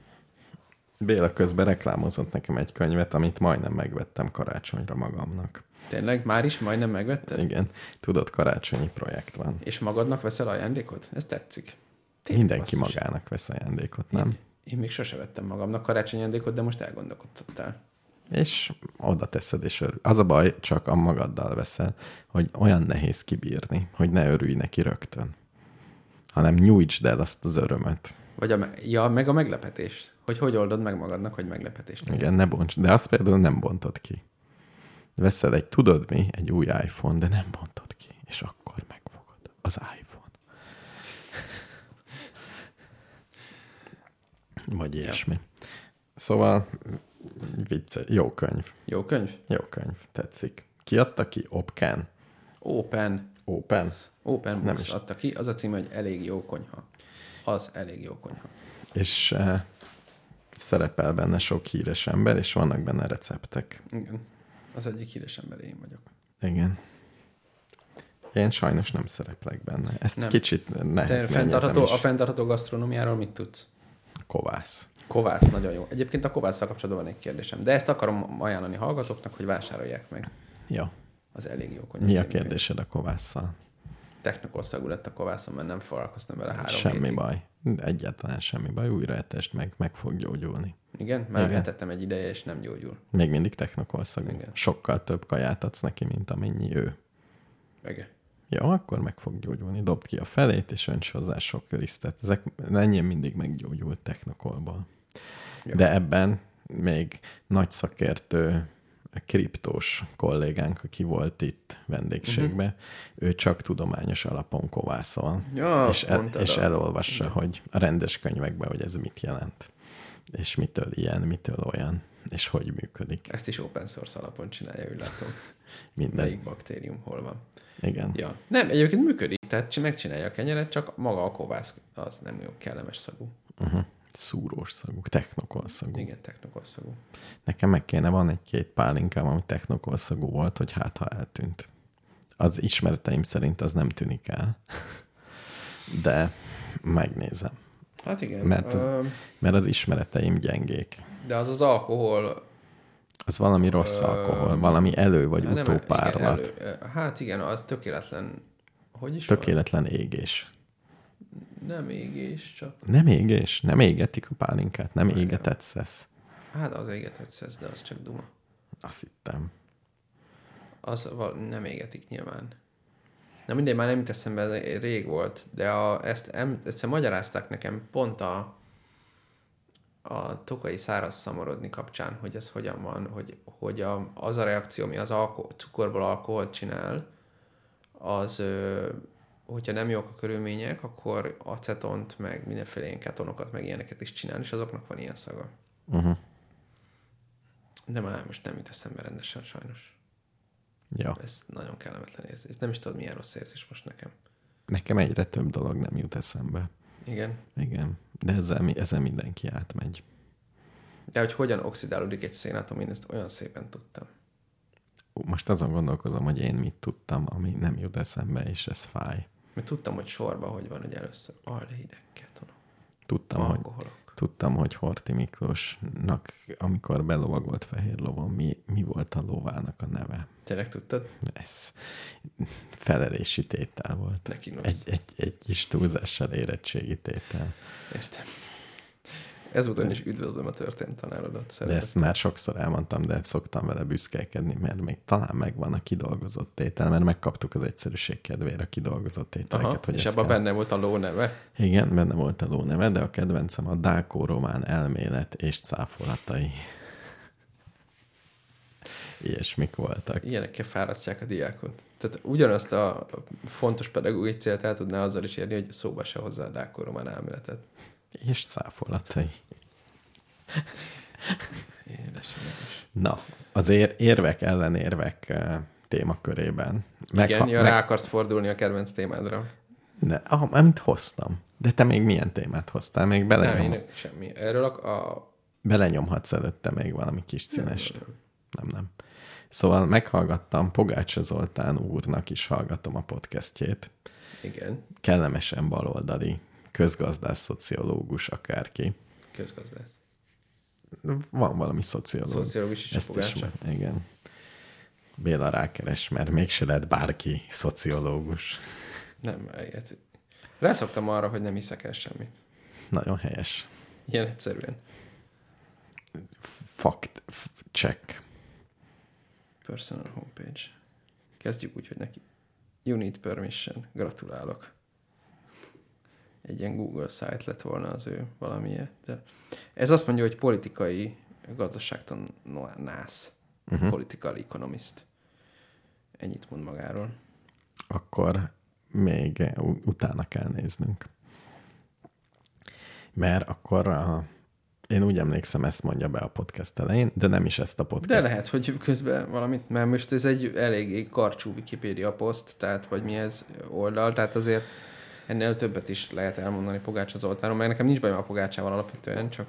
Béla közben reklámozott nekem egy könyvet, amit majdnem megvettem karácsonyra magamnak. Tényleg? Már is majdnem megvetted? Igen, tudod, karácsonyi projekt van. És magadnak veszel ajándékot? Ez tetszik. Mindenki basszus. magának vesz ajándékot, nem? Én még sose vettem magamnak karácsonyi ajándékot, de most elgondolkodtál. És oda teszed, és örül. Az a baj, csak a magaddal veszel, hogy olyan nehéz kibírni, hogy ne örülj neki rögtön, hanem nyújtsd el azt az örömet. Vagy a, ja, meg a meglepetést. Hogy hogy oldod meg magadnak, hogy meglepetést. Igen, ne bonts. De azt például nem bontod ki. Veszel egy, tudod mi, egy új iPhone, de nem bontod ki, és akkor megfogod az iPhone. Vagy ilyesmi. Szóval vicce, jó könyv. Jó könyv? Jó könyv, tetszik. Ki adta ki? Opken? Open. Open? Open Nem Books is. adta ki. Az a cím, hogy elég jó konyha. Az elég jó konyha. És eh, szerepel benne sok híres ember, és vannak benne receptek. Igen. Az egyik híres ember én vagyok. Igen. Én sajnos nem szereplek benne. Ezt Nem. kicsit nehéz fenntartható, a fenntartható gasztronómiáról mit tudsz? Kovász. Kovász nagyon jó. Egyébként a kovásszal kapcsolatban van egy kérdésem. De ezt akarom ajánlani hallgatóknak, hogy vásárolják meg. Jó. Az elég jó konyha. Mi a kérdésed a kovásszal? technokorszagú lett a kovászom, mert nem foglalkoztam vele három Semmi hétig. baj. Egyáltalán semmi baj. Újra etest meg, meg fog gyógyulni. Igen? Már Igen. etettem egy ideje, és nem gyógyul. Még mindig technokorszagú. Igen. Sokkal több kaját adsz neki, mint amennyi ő. Meg. Jó, akkor meg fog gyógyulni. Dobd ki a felét, és önts hozzá sok lisztet. Ezek enyém mindig meggyógyult technokolból. De ebben még nagy szakértő kriptós kollégánk, aki volt itt vendégségbe, uh-huh. ő csak tudományos alapon kovászol. Ja, és, el, és elolvassa, hogy a rendes könyvekben, hogy ez mit jelent. És mitől ilyen, mitől olyan, és hogy működik. Ezt is open source alapon csinálja, úgy látom. (laughs) Minden. Melyik baktérium hol van. Igen. Ja. Nem, egyébként működik, tehát csi- megcsinálja a kenyeret, csak maga a kovász az nem jó kellemes szagú. Uh-huh. Szúrós szagú, technokol szagú. Igen, technokorszagú. Nekem meg kéne, van egy-két pálinkám, ami technokol szagú volt, hogy hát ha eltűnt. Az ismereteim szerint az nem tűnik el. (laughs) De megnézem. Hát igen. Mert az- Ö, Mert az ismereteim gyengék. de az az alkohol... Az valami rossz Ö, alkohol, valami elő vagy nem- utópárlat. igen, elő- Hát igen, az tökéletlen... Hogy is Tökéletlen égés. Nem égés, csak... Nem égés, nem égetik a pálinkát, nem égetett szesz. Hát az égetett szesz, de az csak duma. Azt hittem. Az nem égetik nyilván. Na mindegy, már nem jut eszembe, ez rég volt, de a, ezt em, egyszer magyarázták nekem pont a, a tokai száraz szamorodni kapcsán, hogy ez hogyan van, hogy, hogy a, az a reakció, ami az alko, cukorból alkoholt csinál, az, ö, hogyha nem jók a körülmények, akkor acetont, meg mindenféle ilyen ketonokat, meg ilyeneket is csinál, és azoknak van ilyen szaga. Uh-huh. De már most nem jut eszembe rendesen sajnos. Ja. Ez nagyon kellemetlen érzés. Nem is tudod, milyen rossz érzés most nekem. Nekem egyre több dolog nem jut eszembe. Igen. Igen. De ezzel, ezzel mindenki átmegy. De hogy hogyan oxidálódik egy szénatom, én ezt olyan szépen tudtam. Most azon gondolkozom, hogy én mit tudtam, ami nem jut eszembe, és ez fáj. Mert tudtam, hogy sorban hogy van, hogy először aldehidek, ketonok, Tudtam, hogy, alkoholok. tudtam, hogy Horti Miklósnak, amikor belovagolt fehér lovon, mi, mi volt a lovának a neve. Tényleg tudtad? Ez felelési tétel volt. Neki. Egy, egy, egy kis túlzással érettségi tétel. Értem. Ezúton is üdvözlöm a történt tanárodat. De Szeretet. ezt már sokszor elmondtam, de szoktam vele büszkélkedni, mert még talán megvan a kidolgozott tétel, mert megkaptuk az egyszerűség kedvére a kidolgozott tételeket. Aha, hogy és ezt abban kell- benne volt a ló neve. Igen, benne volt a ló neve, de a kedvencem a Dákó román elmélet és cáfolatai. (laughs) Ilyesmik voltak. Ilyenekkel fárasztják a diákot. Tehát ugyanazt a fontos pedagógiai célt el tudná azzal is érni, hogy szóba se hozzá a Dákor román elméletet. És cáfolatai. (laughs) Édes, édes. Na, az ér- érvek ellenérvek eh, témakörében. Igen, ja, meg- rá akarsz fordulni a kedvenc témádra. De, ah, amit hoztam. De te még milyen témát hoztál? Még Nem, belenyom, én semmi. Erről a... belenyomhatsz előtte még valami kis színest. Nem, nem. Nem, nem. Szóval meghallgattam, Pogácsa Zoltán úrnak is hallgatom a podcastjét. Igen, Kellemesen baloldali, közgazdász, szociológus, akárki. közgazdász. Van valami szociológus. Szociológus is Ezt Pogácsa. igen. Béla rákeres, mert mégse lett bárki szociológus. Nem, ilyet. Rászoktam arra, hogy nem hiszek el semmit. Nagyon helyes. Ilyen egyszerűen. Fact check. Personal homepage. Kezdjük úgy, hogy neki. You need permission. Gratulálok. Egy ilyen Google site lett volna az ő valamilyen. De ez azt mondja, hogy politikai gazdaságtanász. Uh-huh. Political economist. Ennyit mond magáról. Akkor még utána kell néznünk. Mert akkor a, én úgy emlékszem, ezt mondja be a podcast elején, de nem is ezt a podcast. De lehet, hogy közben valamit, mert most ez egy eléggé karcsú Wikipedia poszt, tehát vagy mi ez oldal, tehát azért ennél többet is lehet elmondani Pogácsa Zoltánon, mert nekem nincs bajom a Pogácsával alapvetően, csak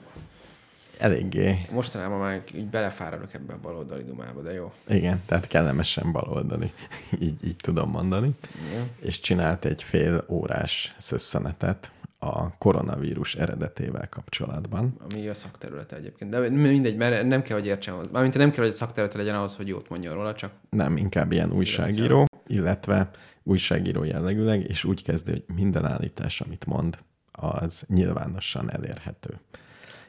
Eléggé, mostanában már így belefáradok ebbe a baloldali dumába, de jó. igen, tehát kellemesen baloldali, (laughs) így, így tudom mondani. Ja. És csinált egy fél órás szösszenetet a koronavírus eredetével kapcsolatban. Ami a szakterülete egyébként. De mindegy, mert nem kell, hogy értsen hozzá. Mármint nem kell, hogy egy szakterülete legyen ahhoz, hogy jót mondjon róla, csak Nem, inkább ilyen újságíró. illetve újságíró jellegűleg, és úgy kezdi, hogy minden állítás, amit mond, az nyilvánosan elérhető.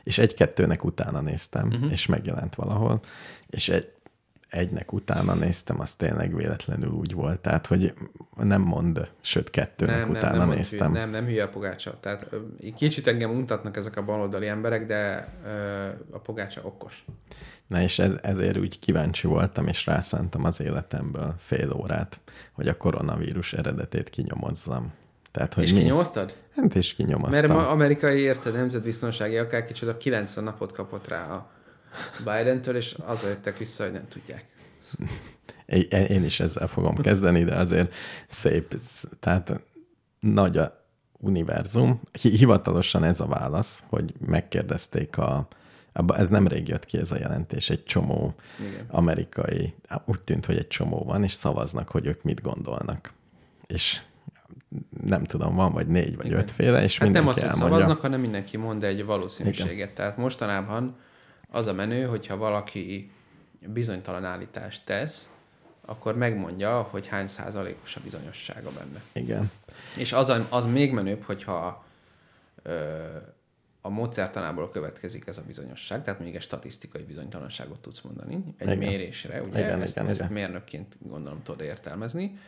És egy-kettőnek utána néztem, uh-huh. és megjelent valahol, és egy, egynek utána néztem, az tényleg véletlenül úgy volt, tehát, hogy nem mond, sőt, kettőnek nem, utána nem, nem néztem. Hülye, nem, nem hülye a pogácsa. Tehát kicsit engem mutatnak ezek a baloldali emberek, de a pogácsa okos. Na és ez, ezért úgy kíváncsi voltam, és rászántam az életemből fél órát, hogy a koronavírus eredetét kinyomozzam. Tehát, hogy és mi? kinyomoztad? Hát és kinyomoztam. Mert ma amerikai érte nemzetbiztonsági akár kicsoda 90 napot kapott rá a Biden-től, és azzal jöttek vissza, hogy nem tudják. Én is ezzel fogom kezdeni, de azért szép, tehát nagy a univerzum. Hivatalosan ez a válasz, hogy megkérdezték a, ez nem rég jött ki ez a jelentés, egy csomó Igen. amerikai, úgy tűnt, hogy egy csomó van, és szavaznak, hogy ők mit gondolnak. És nem tudom, van vagy négy vagy Igen. ötféle, és hát nem az, hogy szavaznak, hanem mindenki mond egy valószínűséget. Igen. Tehát mostanában az a menő, hogyha valaki bizonytalan állítást tesz, akkor megmondja, hogy hány százalékos a bizonyossága benne. Igen. És az, az még menőbb, hogyha ö, a módszertanából következik ez a bizonyosság, tehát még egy statisztikai bizonytalanságot tudsz mondani egy igen. mérésre, ugye igen, ezt, igen, ezt igen. mérnökként gondolom tudod értelmezni,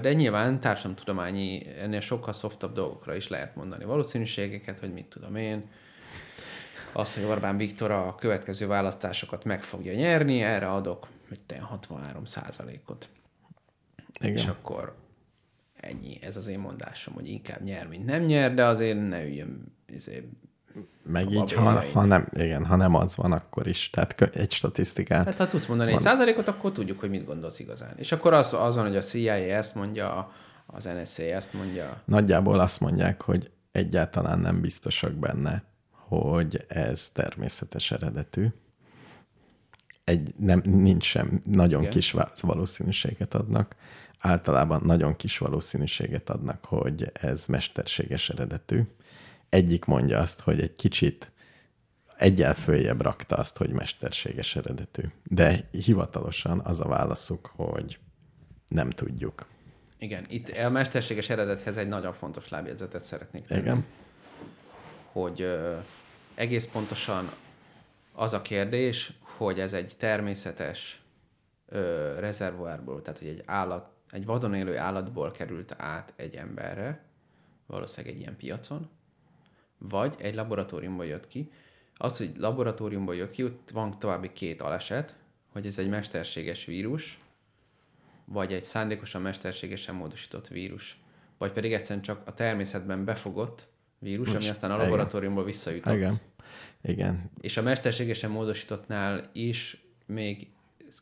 de nyilván társadalomtudományi, ennél sokkal softabb dolgokra is lehet mondani valószínűségeket, hogy mit tudom én, az, hogy Orbán Viktor a következő választásokat meg fogja nyerni, erre adok hogy te 63 százalékot. És akkor ennyi, ez az én mondásom, hogy inkább nyer, mint nem nyer, de azért ne üljön ezért meg így, ha, ha, nem, igen, ha nem az van, akkor is. Tehát egy statisztikát. Hát ha tudsz mondani van. egy százalékot, akkor tudjuk, hogy mit gondolsz igazán. És akkor az, az van, hogy a CIA ezt mondja, az NSA ezt mondja. Nagyjából azt mondják, hogy egyáltalán nem biztosak benne, hogy ez természetes eredetű. Egy, nem, nincs sem, nagyon Igen. kis valószínűséget adnak. Általában nagyon kis valószínűséget adnak, hogy ez mesterséges eredetű egyik mondja azt, hogy egy kicsit egyel följebb rakta azt, hogy mesterséges eredetű. De hivatalosan az a válaszuk, hogy nem tudjuk. Igen, itt a mesterséges eredethez egy nagyon fontos lábjegyzetet szeretnék tenni. Igen. Hogy egész pontosan az a kérdés, hogy ez egy természetes ö, rezervoárból, tehát hogy egy állat, egy vadon élő állatból került át egy emberre, valószínűleg egy ilyen piacon, vagy egy laboratóriumból jött ki. Az, hogy laboratóriumból jött ki, ott van további két aleset, hogy ez egy mesterséges vírus, vagy egy szándékosan mesterségesen módosított vírus, vagy pedig egyszerűen csak a természetben befogott vírus, Most, ami aztán a laboratóriumból visszajutott. Igen. Igen. És a mesterségesen módosítottnál is még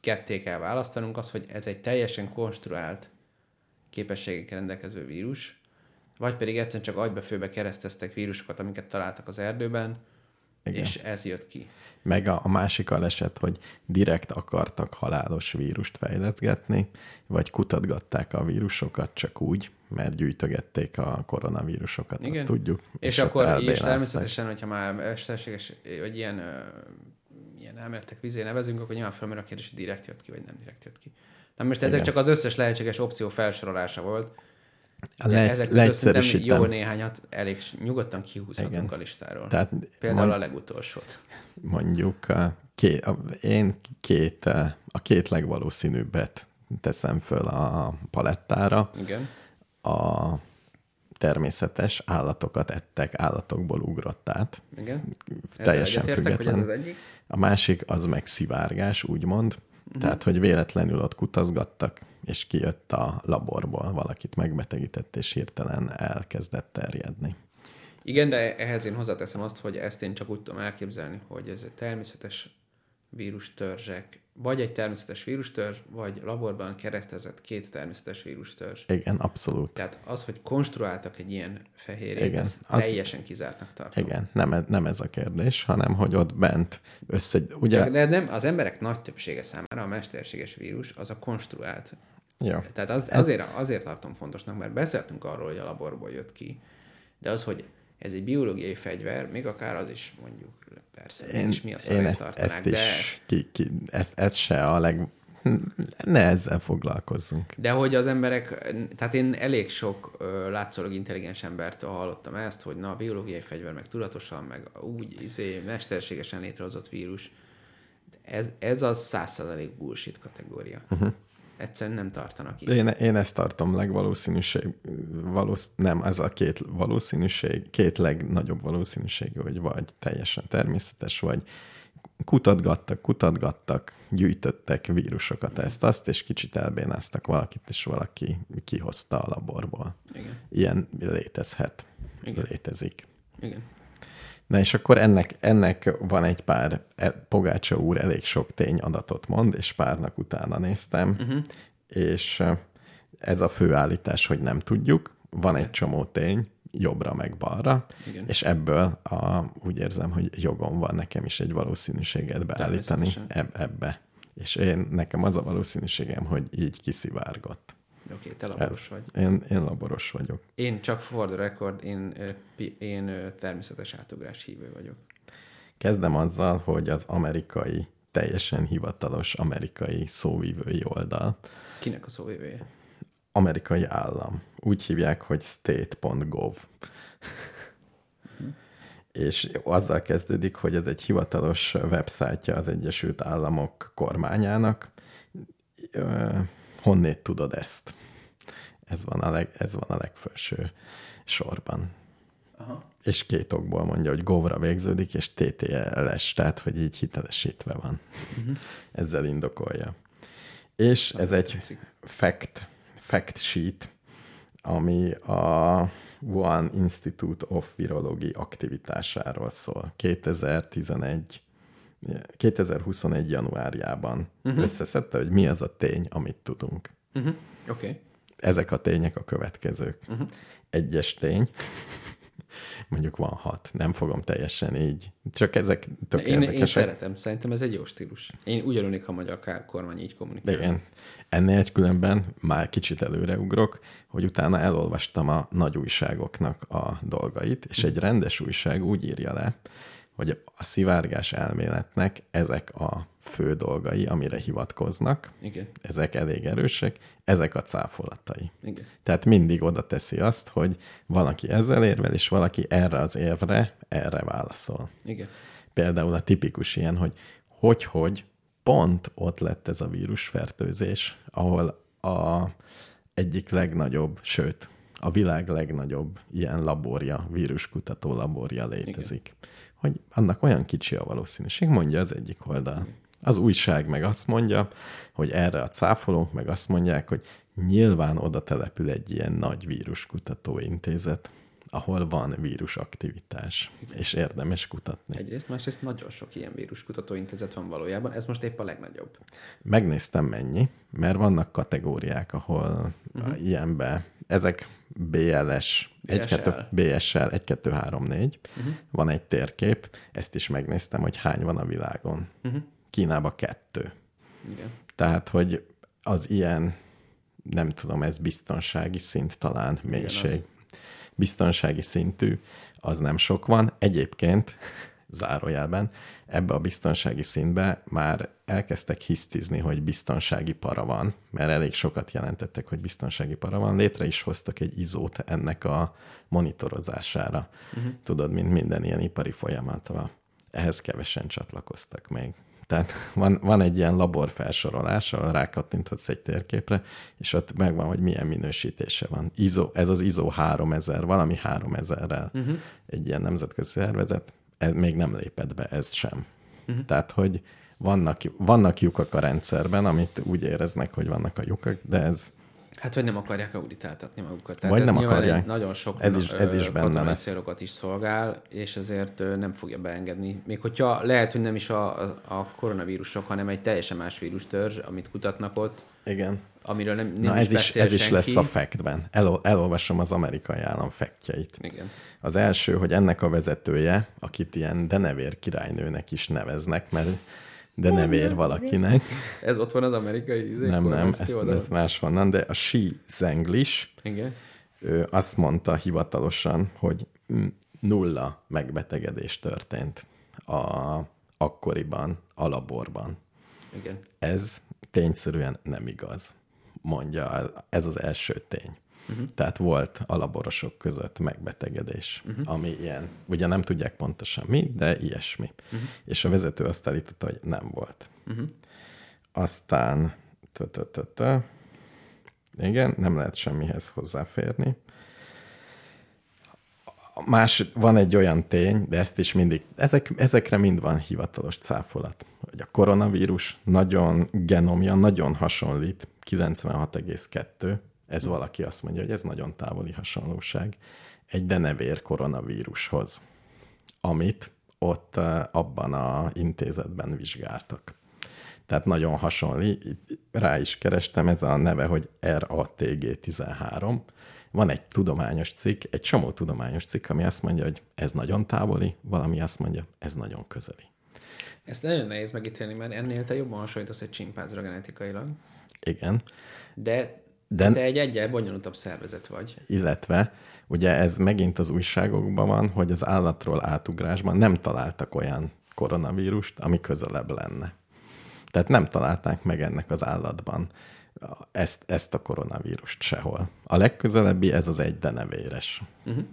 ketté kell választanunk az, hogy ez egy teljesen konstruált képességekkel rendelkező vírus, vagy pedig egyszerűen csak agyba-főbe kereszteztek vírusokat, amiket találtak az erdőben, Igen. és ez jött ki. Meg a, a másik eset, hogy direkt akartak halálos vírust fejleszgetni, vagy kutatgatták a vírusokat csak úgy, mert gyűjtögették a koronavírusokat, Igen. azt tudjuk. És, és akkor, és természetesen, hogyha már mesterséges, vagy ilyen, ilyen elméletek vizé nevezünk, akkor nyilván felmerül a kérdés, hogy direkt jött ki, vagy nem direkt jött ki. Na most ezek Igen. csak az összes lehetséges opció felsorolása volt, le- ezek között jó néhányat elég nyugodtan kihúzhatunk Igen. a listáról. Tehát Például mond, a legutolsót. Mondjuk a két, a, én két, a két legvalószínűbbet teszem föl a palettára. Igen. A természetes állatokat ettek, állatokból ugrott át. Igen. Teljesen független. Ez az egyik? A másik az meg szivárgás, úgymond. Uh-huh. Tehát, hogy véletlenül ott kutazgattak, és kijött a laborból, valakit megbetegített, és hirtelen elkezdett terjedni. Igen, de ehhez én hozzáteszem azt, hogy ezt én csak úgy tudom elképzelni, hogy ez egy természetes vírustörzsek, vagy egy természetes vírustörzs, vagy laborban keresztezett két természetes vírustörzs. Igen, abszolút. Tehát az, hogy konstruáltak egy ilyen fehérjét, igen, az teljesen kizártnak tartom. Igen, nem, e- nem ez a kérdés, hanem hogy ott bent össze... Ugye... De nem, az emberek nagy többsége számára a mesterséges vírus az a konstruált. Ja. Tehát az, azért, azért tartom fontosnak, mert beszéltünk arról, hogy a laborból jött ki, de az, hogy ez egy biológiai fegyver, még akár az is mondjuk persze, én, is mi a én ezt, ezt de... is, ki, ki, ez, ez se a leg ne ezzel foglalkozzunk. De hogy az emberek, tehát én elég sok ö, látszólag intelligens embertől hallottam ezt, hogy na, a biológiai fegyver, meg tudatosan, meg úgy izé, mesterségesen létrehozott vírus. Ez, ez az százszerzalék bullshit kategória. Uh-huh. Egyszerűen nem tartanak így. Én, én ezt tartom legvalószínűség, valósz, nem, ez a két valószínűség, két legnagyobb valószínűség, hogy vagy teljesen természetes, vagy kutatgattak, kutatgattak, gyűjtöttek vírusokat, ezt, azt, és kicsit elbénáztak valakit, és valaki kihozta a laborból. Igen. Ilyen létezhet. Igen. Létezik. Igen. Na és akkor ennek, ennek van egy pár, e, Pogácsa úr elég sok tényadatot mond, és párnak utána néztem, uh-huh. és e, ez a főállítás, hogy nem tudjuk, van egy csomó tény, jobbra meg balra, Igen. és ebből a, úgy érzem, hogy jogom van nekem is egy valószínűséget beállítani eb- ebbe. És én, nekem az a valószínűségem, hogy így kiszivárgott. Oké, okay, te laboros vagy. Én, én laboros vagyok. Én csak for the record, én, én természetes átugrás hívő vagyok. Kezdem azzal, hogy az amerikai, teljesen hivatalos amerikai szóvívői oldal. Kinek a szóvívője? Amerikai állam. Úgy hívják, hogy state.gov. és azzal kezdődik, hogy ez egy hivatalos websájtja az Egyesült Államok kormányának. Honnét tudod ezt? Ez van a, leg, ez van a legfelső sorban. Aha. És két okból mondja, hogy govra végződik, és TTLS, tehát hogy így hitelesítve van. Uh-huh. Ezzel indokolja. És ez egy fact, fact sheet, ami a Wuhan Institute of Virology aktivitásáról szól. 2011 2021. januárjában uh-huh. összeszedte, hogy mi az a tény, amit tudunk. Uh-huh. Oké. Okay. Ezek a tények a következők. Uh-huh. Egyes tény, mondjuk van hat, nem fogom teljesen így. Csak ezek tök én, én szeretem, szerintem ez egy jó stílus. Én úgy örülnék, ha a magyar kormány így kommunikál. Igen. Ennél egy különben már kicsit előreugrok, hogy utána elolvastam a nagy újságoknak a dolgait, és egy rendes újság úgy írja le, hogy a szivárgás elméletnek ezek a fő dolgai, amire hivatkoznak, Igen. ezek elég erősek, ezek a cáfolatai. Igen. Tehát mindig oda teszi azt, hogy valaki ezzel érvel, és valaki erre az érvre, erre válaszol. Igen. Például a tipikus ilyen, hogy hogy-hogy pont ott lett ez a vírusfertőzés, ahol a egyik legnagyobb, sőt, a világ legnagyobb ilyen laborja, víruskutató laborja létezik. Igen hogy annak olyan kicsi a valószínűség, mondja az egyik oldal. Az újság meg azt mondja, hogy erre a cáfolók meg azt mondják, hogy nyilván oda települ egy ilyen nagy víruskutatóintézet, ahol van vírusaktivitás, és érdemes kutatni. Egyrészt, másrészt nagyon sok ilyen víruskutatóintézet van valójában, ez most épp a legnagyobb. Megnéztem mennyi, mert vannak kategóriák, ahol uh-huh. ilyenbe, ezek BLS, BSL, 1, 2, BSL 1, 2, 3, 4. Uh-huh. Van egy térkép, ezt is megnéztem, hogy hány van a világon. Uh-huh. Kínában kettő. Igen. Tehát, hogy az ilyen, nem tudom, ez biztonsági szint talán, mélység. Igen, biztonsági szintű, az nem sok van. Egyébként, (laughs) zárójelben, ebbe a biztonsági szintbe már elkezdtek hisztizni, hogy biztonsági para van, mert elég sokat jelentettek, hogy biztonsági para van. Létre is hoztak egy izót ennek a monitorozására. Uh-huh. Tudod, mint minden ilyen ipari folyamatra. Ehhez kevesen csatlakoztak még. Tehát van, van egy ilyen labor felsorolás, ahol rákattinthatsz egy térképre, és ott megvan, hogy milyen minősítése van. ISO, ez az ISO 3000, valami 3000-rel uh-huh. egy ilyen nemzetközi szervezet, ez még nem lépett be, ez sem. Uh-huh. Tehát, hogy vannak, vannak lyukak a rendszerben, amit úgy éreznek, hogy vannak a lyukak, de ez... Hát, vagy nem akarják auditáltatni magukat. Tehát vagy nem akarják. Nagyon sok ez is, ez is benne lesz. célokat is szolgál, és ezért nem fogja beengedni. Még hogyha lehet, hogy nem is a, a koronavírusok, hanem egy teljesen más vírustörzs, amit kutatnak ott. Igen. Amiről nem, nem Na is ez is, ez is lesz a factben. El, elolvasom az amerikai állam factjeit. Igen. Az első, hogy ennek a vezetője, akit ilyen denevér királynőnek is neveznek, mert de nem ér valakinek. Ez ott van az amerikai izé, Nem, nem, ez, ez máshonnan, de a She Zenglish, Igen. ő azt mondta hivatalosan, hogy nulla megbetegedés történt a akkoriban, a laborban. Igen. Ez tényszerűen nem igaz, mondja. Ez az első tény. Uh-huh. Tehát volt a laborosok között megbetegedés, uh-huh. ami ilyen, ugye nem tudják pontosan mi, de ilyesmi. Uh-huh. És a vezető azt állította, hogy nem volt. Uh-huh. Aztán, igen, nem lehet semmihez hozzáférni. Más, van egy olyan tény, de ezt is mindig, ezek, ezekre mind van hivatalos cáfolat, hogy a koronavírus nagyon genomja, nagyon hasonlít, 96,2, ez valaki azt mondja, hogy ez nagyon távoli hasonlóság, egy denevér koronavírushoz, amit ott eh, abban a intézetben vizsgáltak. Tehát nagyon hasonlít, rá is kerestem, ez a neve, hogy RATG13, van egy tudományos cikk, egy csomó tudományos cikk, ami azt mondja, hogy ez nagyon távoli, valami azt mondja, ez nagyon közeli. Ezt nagyon nehéz megítélni, mert ennél te jobban hasonlítasz egy csimpánzra genetikailag. Igen. De, De te egy egyel bonyolultabb szervezet vagy. Illetve, ugye ez megint az újságokban van, hogy az állatról átugrásban nem találtak olyan koronavírust, ami közelebb lenne. Tehát nem találták meg ennek az állatban ezt, ezt a koronavírust sehol. A legközelebbi ez az egy denevéres. Uh-huh.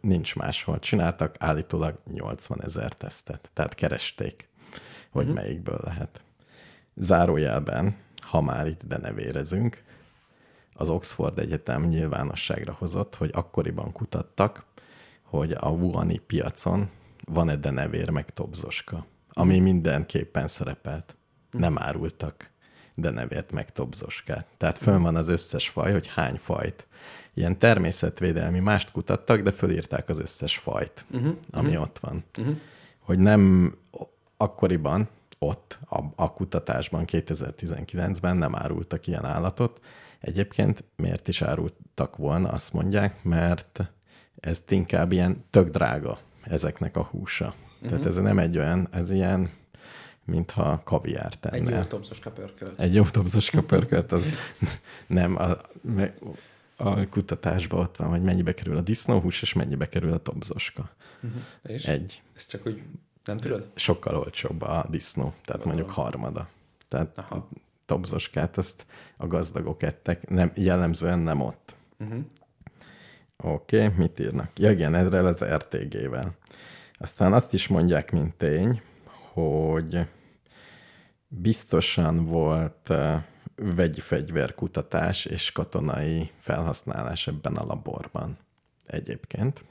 Nincs máshol. Csináltak állítólag 80 ezer tesztet, tehát keresték, hogy uh-huh. melyikből lehet. Zárójelben, ha már itt denevérezünk, az Oxford Egyetem nyilvánosságra hozott, hogy akkoriban kutattak, hogy a Wuhani piacon van-e denevér meg tobzoska, ami uh-huh. mindenképpen szerepelt. Nem árultak de nevért meg tobzoskát. Tehát fönn van az összes faj, hogy hány fajt. Ilyen természetvédelmi mást kutattak, de fölírták az összes fajt, uh-huh, ami uh-huh. ott van. Uh-huh. Hogy nem akkoriban, ott, a, a kutatásban 2019-ben nem árultak ilyen állatot. Egyébként miért is árultak volna, azt mondják, mert ez inkább ilyen tök drága ezeknek a húsa. Uh-huh. Tehát ez nem egy olyan, ez ilyen mintha kaviár tenne. Egy jó kapörkölt. Egy jó kapörkölt, az (laughs) nem, a, a kutatásban ott van, hogy mennyibe kerül a disznóhús, és mennyibe kerül a tobzoska. Uh-huh. És Egy. Ez csak úgy nem tudod? Sokkal olcsóbb a disznó, tehát Valóban. mondjuk harmada. Tehát Aha. a tobzoskát azt a gazdagok ettek, nem, jellemzően nem ott. Uh-huh. Oké, okay, mit írnak? Ja igen, ezzel az RTG-vel. Aztán azt is mondják, mint tény, hogy biztosan volt vegyi fegyverkutatás és katonai felhasználás ebben a laborban egyébként.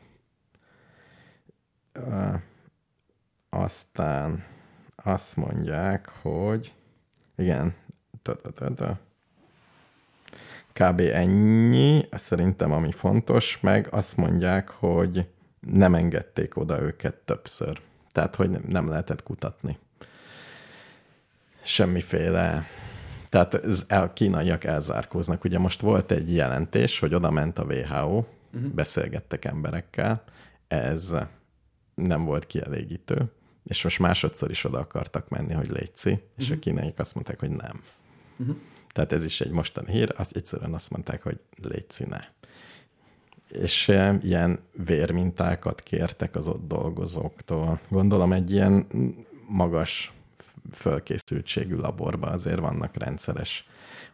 Aztán azt mondják, hogy igen, kb. ennyi, szerintem ami fontos, meg azt mondják, hogy nem engedték oda őket többször. Tehát, hogy nem lehetett kutatni semmiféle tehát ez, a kínaiak elzárkóznak. Ugye most volt egy jelentés, hogy oda ment a WHO, uh-huh. Mhm. beszélgettek emberekkel, ez nem volt kielégítő, és most másodszor is oda akartak menni, hogy létszi, uh-huh. és a mhm. kínaiak azt mondták, hogy nem. Uh-huh. Tehát ez is egy mostani hír, azt egyszerűen azt mondták, hogy létszi, ne. És ilyen vérmintákat kértek az ott dolgozóktól. Gondolom egy ilyen magas fölkészültségű laborban azért vannak rendszeres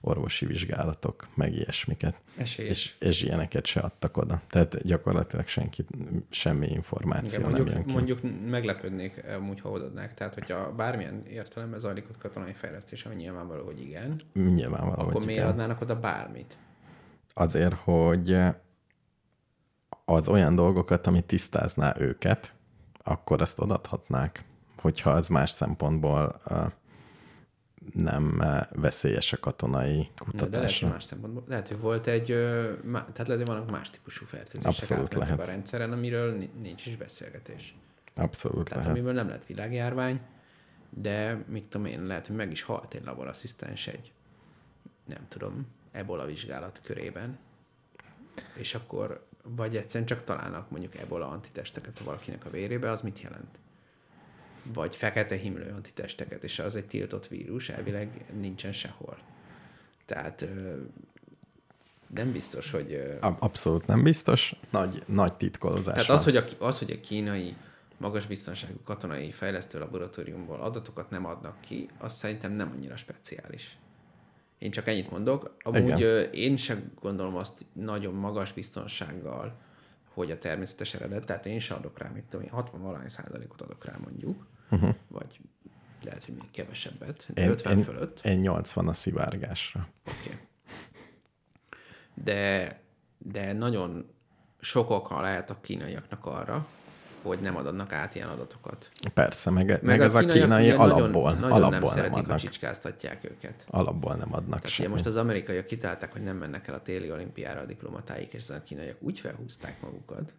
orvosi vizsgálatok, meg ilyesmiket. És, és ilyeneket se adtak oda. Tehát gyakorlatilag senki, semmi információ Igen, mondjuk, nem jön ki. Mondjuk meglepődnék amúgy, ha odadnák. Tehát, hogyha bármilyen értelemben zajlik ott katonai fejlesztés, ami nyilvánvaló, hogy igen. Nyilvánvaló, Akkor hogy miért igen. adnának oda bármit? Azért, hogy az olyan dolgokat, amit tisztázná őket, akkor azt odathatnák hogyha az más szempontból nem veszélyes a katonai kutatásra. De lehet, hogy más szempontból. Lehet, hogy volt egy, tehát lehet, hogy vannak más típusú fertőzések Abszolút lehet. a rendszeren, amiről nincs is beszélgetés. Abszolút Tehát lehet. amiből nem lett világjárvány, de mit tudom én, lehet, hogy meg is halt egy laborasszisztens egy, nem tudom, ebola vizsgálat körében, és akkor vagy egyszerűen csak találnak mondjuk ebola antitesteket valakinek a vérébe, az mit jelent? Vagy fekete himlő antitesteket, és az egy tiltott vírus, elvileg nincsen sehol. Tehát nem biztos, hogy... Abszolút nem biztos. Nagy, nagy titkolozás Tehát az hogy, a, az, hogy a kínai magas biztonságú katonai fejlesztő laboratóriumból adatokat nem adnak ki, az szerintem nem annyira speciális. Én csak ennyit mondok. Amúgy Igen. én sem gondolom azt nagyon magas biztonsággal, hogy a természetes eredet, tehát én sem adok rá, mit tudom én, 60 valány százalékot adok rá mondjuk, uh-huh. vagy lehet, hogy még kevesebbet, de én, 50 én, fölött. Én 80 a szivárgásra. Oké. Okay. De, de nagyon sok oka lehet a kínaiaknak arra, hogy nem adnak át ilyen adatokat. Persze, meg, meg, meg ez a kínai alapból, nagyon, nagyon alapból nem szeretik, nem adnak. hogy csicskáztatják őket. Alapból nem adnak Tehát semmi. most az amerikaiak kitálták, hogy nem mennek el a téli olimpiára a diplomatáik, és a kínaiak úgy felhúzták magukat.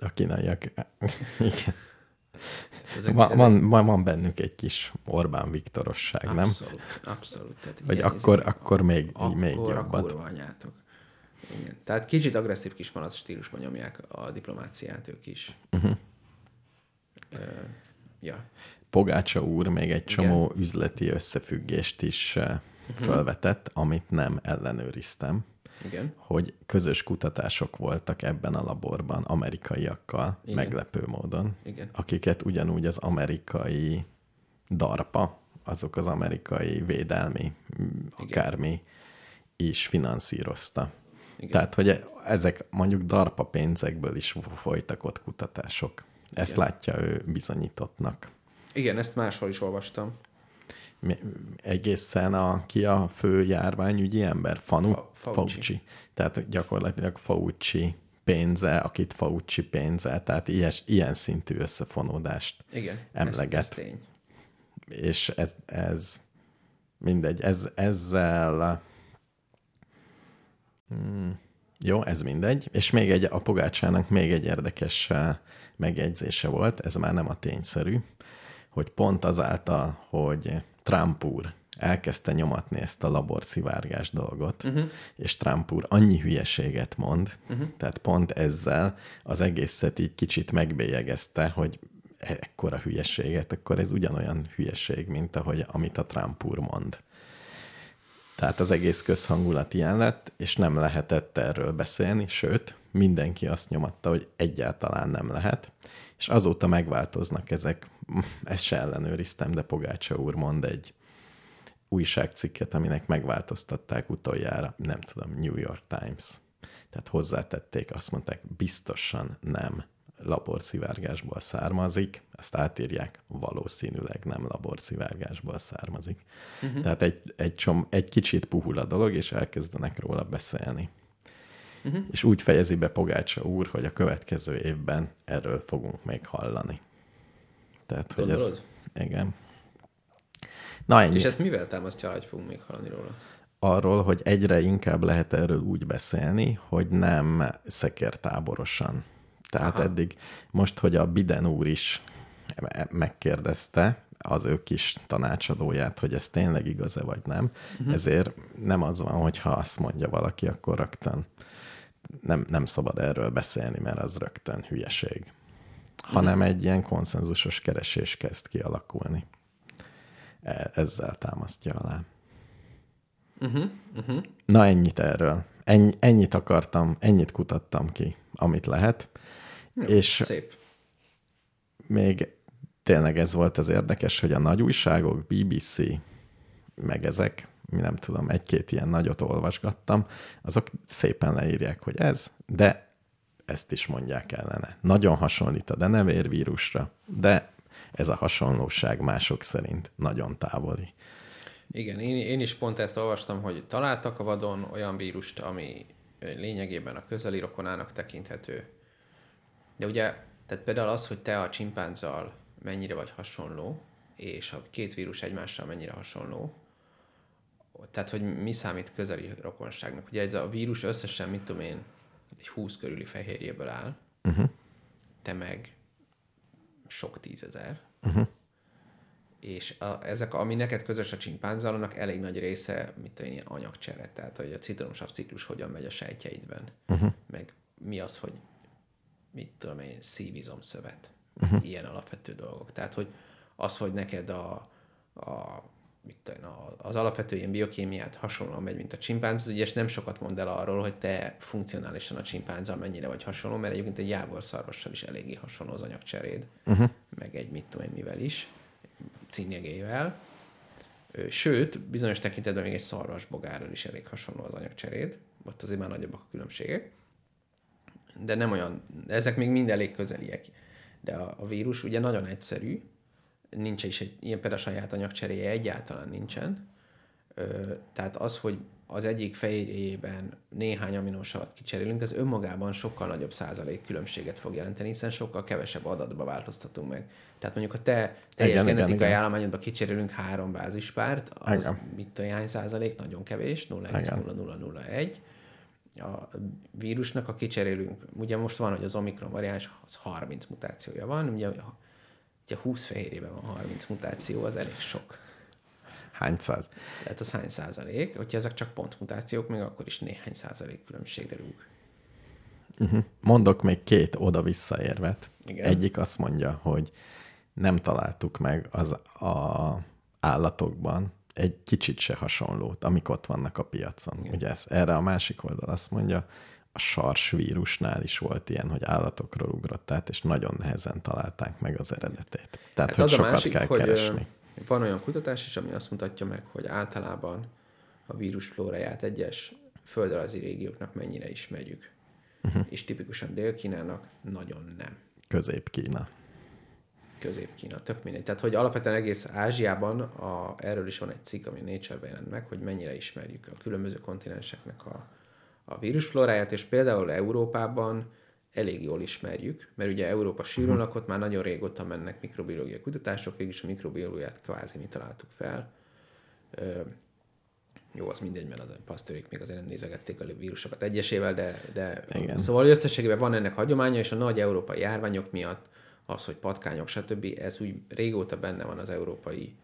A kínaiak, (laughs) igen. Ezek, van, ezek... van, van, van bennük egy kis Orbán Viktorosság, abszolút, nem? Abszolút. Tehát Vagy akkor, akkor még, akkor még jobban. Akkor anyátok. Igen. Tehát kicsit agresszív kismalac stílusban nyomják a diplomáciát ők is. Uh-huh. Uh, ja. Pogácsa úr még egy csomó Igen. üzleti összefüggést is uh-huh. felvetett, amit nem ellenőriztem. Igen. hogy közös kutatások voltak ebben a laborban amerikaiakkal, Igen. meglepő módon, Igen. akiket ugyanúgy az amerikai DARPA, azok az amerikai védelmi, Igen. akármi is finanszírozta. Igen. Tehát, hogy ezek mondjuk DARPA pénzekből is folytak ott kutatások. Ezt Igen. látja ő bizonyítottnak. Igen, ezt máshol is olvastam. Egészen a, ki a fő járványügyi ember? Fanu? Fa, Fauci. Fauci. Tehát gyakorlatilag Fauci pénze, akit Fauci pénze, tehát ilyes, ilyen szintű összefonódást Igen, emleget. Ez, ez tény. És ez, ez mindegy, ez, ezzel Hmm. Jó, ez mindegy. És még egy, a Pogácsának még egy érdekes eh, megjegyzése volt, ez már nem a tényszerű, hogy pont azáltal, hogy Trump úr elkezdte nyomatni ezt a laborszivárgás dolgot, uh-huh. és Trump úr annyi hülyeséget mond, uh-huh. tehát pont ezzel az egészet így kicsit megbélyegezte, hogy ekkora hülyeséget, akkor ez ugyanolyan hülyeség, mint ahogy amit a Trump úr mond. Tehát az egész közhangulat ilyen lett, és nem lehetett erről beszélni, sőt, mindenki azt nyomatta, hogy egyáltalán nem lehet, és azóta megváltoznak ezek. (laughs) Ezt se ellenőriztem, de Pogácsa úr mond egy újságcikket, aminek megváltoztatták utoljára, nem tudom, New York Times. Tehát hozzátették, azt mondták, biztosan nem laborszivárgásból származik, ezt átírják, valószínűleg nem laborszivárgásból származik. Uh-huh. Tehát egy, egy, csom, egy kicsit puhul a dolog, és elkezdenek róla beszélni. Uh-huh. És úgy fejezi be Pogácsa úr, hogy a következő évben erről fogunk még hallani. Tehát, hogy ez... Igen. Na, ennyi. És ezt mivel támasztja, hogy fogunk még hallani róla? Arról, hogy egyre inkább lehet erről úgy beszélni, hogy nem szekértáborosan tehát Aha. eddig most, hogy a Biden úr is megkérdezte az ő kis tanácsadóját, hogy ez tényleg igaz-e vagy nem, uh-huh. ezért nem az van, hogy ha azt mondja valaki, akkor rögtön nem, nem szabad erről beszélni, mert az rögtön hülyeség. Hanem egy ilyen konszenzusos keresés kezd kialakulni. E, ezzel támasztja alá. Uh-huh. Uh-huh. Na ennyit erről. Ennyi, ennyit akartam, ennyit kutattam ki, amit lehet. Jó, és szép. még tényleg ez volt az érdekes, hogy a nagy újságok, BBC, meg ezek, mi nem tudom, egy-két ilyen nagyot olvasgattam, azok szépen leírják, hogy ez, de ezt is mondják ellene. Nagyon hasonlít a denevérvírusra, de ez a hasonlóság mások szerint nagyon távoli. Igen, én, én is pont ezt olvastam, hogy találtak a vadon olyan vírust, ami lényegében a közeli rokonának tekinthető. De ugye, tehát például az, hogy te a csimpánzzal mennyire vagy hasonló, és a két vírus egymással mennyire hasonló, tehát, hogy mi számít közeli rokonságnak. Ugye ez a vírus összesen, mit tudom én, egy 20 körüli fehérjéből áll, uh-huh. te meg sok tízezer. Uh-huh és a, ezek, ami neked közös a csimpánzzal, annak elég nagy része, mit tudom ilyen anyagcsere, tehát hogy a citromsav ciklus hogyan megy a sejtjeidben, uh-huh. meg mi az, hogy mit tudom én, szívizomszövet, uh-huh. ilyen alapvető dolgok. Tehát, hogy az, hogy neked a, a mit tudom, az alapvető ilyen biokémiát hasonlóan megy, mint a csimpánz, ugye és nem sokat mond el arról, hogy te funkcionálisan a csimpánzzal mennyire vagy hasonló, mert egyébként egy jávorszarvassal is eléggé hasonló az anyagcseréd, uh-huh. meg egy mit tudom én mivel is cínyegével. Sőt, bizonyos tekintetben még egy szarvasbogárral is elég hasonló az anyagcseréd. Ott azért már nagyobbak a különbségek. De nem olyan, ezek még mind elég közeliek. De a, a vírus ugye nagyon egyszerű, nincs is egy ilyen például saját anyagcseréje egyáltalán nincsen. Ö, tehát az, hogy az egyik fehérjében néhány aminosavat kicserélünk, az önmagában sokkal nagyobb százalék különbséget fog jelenteni, hiszen sokkal kevesebb adatba változtatunk meg. Tehát mondjuk a te teljes igen, genetikai igen, állományodba kicserélünk három bázispárt, az igen. mit tudom, hány százalék? Nagyon kevés, 0,0001. A vírusnak, a kicserélünk, ugye most van, hogy az Omikron variáns, az 30 mutációja van, ugye, ugye 20 fehérjében van 30 mutáció, az elég sok. Hány száz? Tehát az hány százalék? Hogyha ezek csak pontmutációk, még akkor is néhány százalék különbségre rúg. Uh-huh. Mondok még két oda-vissza érvet. Igen. Egyik azt mondja, hogy nem találtuk meg az a állatokban egy kicsit se hasonlót, amik ott vannak a piacon. Igen. Ugye ez, erre a másik oldal azt mondja, a sars vírusnál is volt ilyen, hogy állatokról ugrott át, és nagyon nehezen találták meg az eredetét. Tehát, hát hogy sokat másik, kell hogy keresni. Van olyan kutatás is, ami azt mutatja meg, hogy általában a vírusflóráját egyes földrajzi régióknak mennyire ismerjük. Uh-huh. És tipikusan Dél-Kínának nagyon nem. Közép-Kína. Közép-Kína, tök mindegy. Tehát, hogy alapvetően egész Ázsiában, a, erről is van egy cikk, ami Nature-ben jelent meg, hogy mennyire ismerjük a különböző kontinenseknek a, a vírusflóráját, és például Európában elég jól ismerjük, mert ugye Európa sűrűn mhm. lakott, már nagyon régóta mennek mikrobiológiai kutatások, végülis a mikrobiológiát kvázi mi találtuk fel. Ö, jó, az mindegy, mert az a pasztorik még azért nézegették a vírusokat egyesével, de, de Igen. szóval összességében van ennek hagyománya, és a nagy európai járványok miatt az, hogy patkányok, stb., ez úgy régóta benne van az európai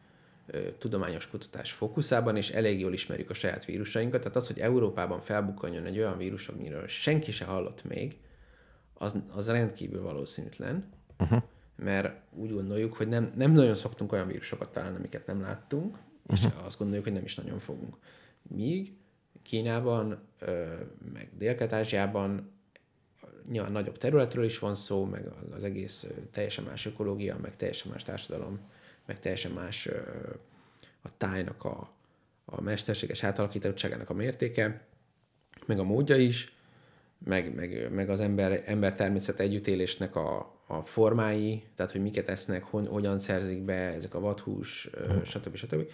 tudományos kutatás fókuszában, és elég jól ismerjük a saját vírusainkat. Tehát az, hogy Európában felbukkanjon egy olyan vírus, amiről senki se hallott még, az, az rendkívül valószínűtlen, uh-huh. mert úgy gondoljuk, hogy nem, nem nagyon szoktunk olyan vírusokat találni, amiket nem láttunk, és uh-huh. azt gondoljuk, hogy nem is nagyon fogunk. Míg Kínában, meg Dél-Kelet-Ázsiában nyilván nagyobb területről is van szó, meg az egész teljesen más ökológia, meg teljesen más társadalom, meg teljesen más a tájnak a, a mesterséges átalakítottságának a mértéke, meg a módja is, meg, meg, meg az ember, ember természet együttélésnek a, a formái, tehát hogy miket esznek, hon, hogyan szerzik be ezek a vadhús, hmm. stb. stb.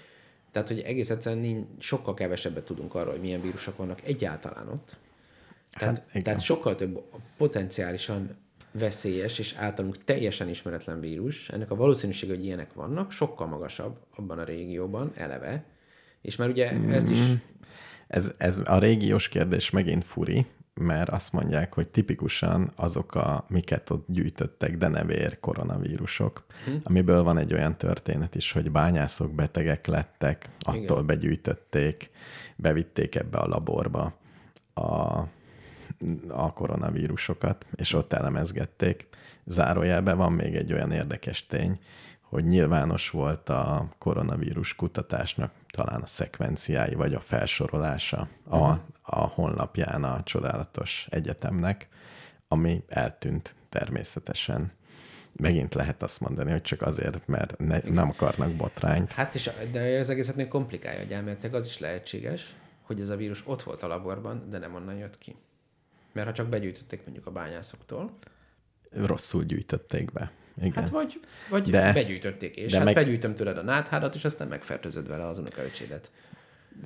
Tehát, hogy egész egyszerűen nincs, sokkal kevesebbet tudunk arról, hogy milyen vírusok vannak egyáltalán ott. Tehát, hát, tehát sokkal több potenciálisan veszélyes és általunk teljesen ismeretlen vírus, ennek a valószínűsége, hogy ilyenek vannak, sokkal magasabb abban a régióban eleve, és már ugye ezt is... Hmm. Ez, ez a régiós kérdés megint furi, mert azt mondják, hogy tipikusan azok a, miket ott gyűjtöttek, de nevér koronavírusok, hm. amiből van egy olyan történet is, hogy bányászok betegek lettek, attól Igen. begyűjtötték, bevitték ebbe a laborba a, a koronavírusokat, és ott elemezgették. Zárójelben van még egy olyan érdekes tény, hogy nyilvános volt a koronavírus kutatásnak talán a szekvenciái, vagy a felsorolása a, mhm. a honlapján a csodálatos egyetemnek, ami eltűnt természetesen. Megint lehet azt mondani, hogy csak azért, mert ne, nem akarnak botrányt. Hát és, de ez egészet még komplikálja, hogy elméletileg az is lehetséges, hogy ez a vírus ott volt a laborban, de nem onnan jött ki. Mert ha csak begyűjtötték mondjuk a bányászoktól. Rosszul gyűjtötték be. Igen. Hát vagy, vagy de, begyűjtötték, és de hát meg... begyűjtöm tőled a náthádat, és aztán megfertőzöd vele az unokaöcsédet.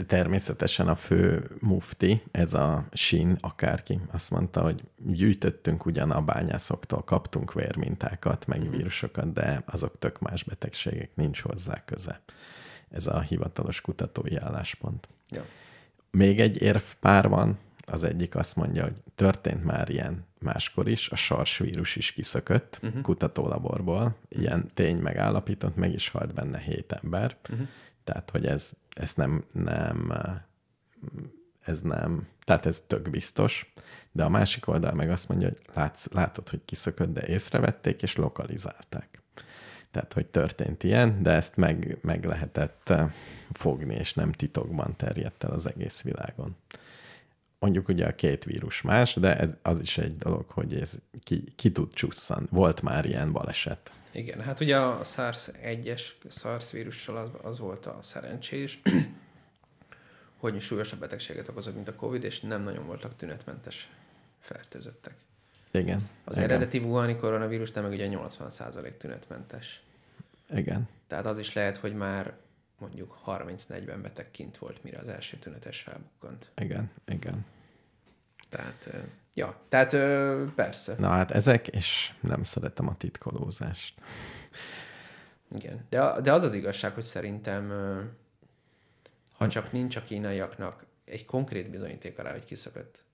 Természetesen a fő mufti, ez a sín, akárki, azt mondta, hogy gyűjtöttünk ugyan a bányászoktól, kaptunk vérmintákat, meg uh-huh. vírusokat, de azok tök más betegségek, nincs hozzá köze. Ez a hivatalos kutatói álláspont. Ja. Még egy érvpár van, az egyik azt mondja, hogy történt már ilyen máskor is, a sarsvírus is kiszökött uh-huh. kutatólaborból, ilyen tény megállapított, meg is halt benne hét ember, uh-huh. tehát hogy ez, ez nem, nem ez nem, tehát ez tök biztos, de a másik oldal meg azt mondja, hogy látsz, látod, hogy kiszökött, de észrevették és lokalizálták. Tehát, hogy történt ilyen, de ezt meg, meg lehetett fogni, és nem titokban terjedt el az egész világon mondjuk ugye a két vírus más, de ez, az is egy dolog, hogy ez ki, ki tud csusszan. Volt már ilyen baleset. Igen, hát ugye a SARS 1-es SARS vírussal az, az volt a szerencsés, (clears throat) hogy súlyosabb betegséget okozott, mint a Covid, és nem nagyon voltak tünetmentes fertőzöttek. Igen. Az igen. eredeti Wuhani koronavírus nem meg ugye 80% tünetmentes. Igen. Tehát az is lehet, hogy már mondjuk 30-40 beteg kint volt, mire az első tünetes felbukkant. Igen, igen. Tehát, ja, tehát persze. Na hát ezek, és nem szeretem a titkolózást. Igen. De, de az az igazság, hogy szerintem, ha csak nincs a kínaiaknak egy konkrét bizonyíték rá, hogy kiszökött,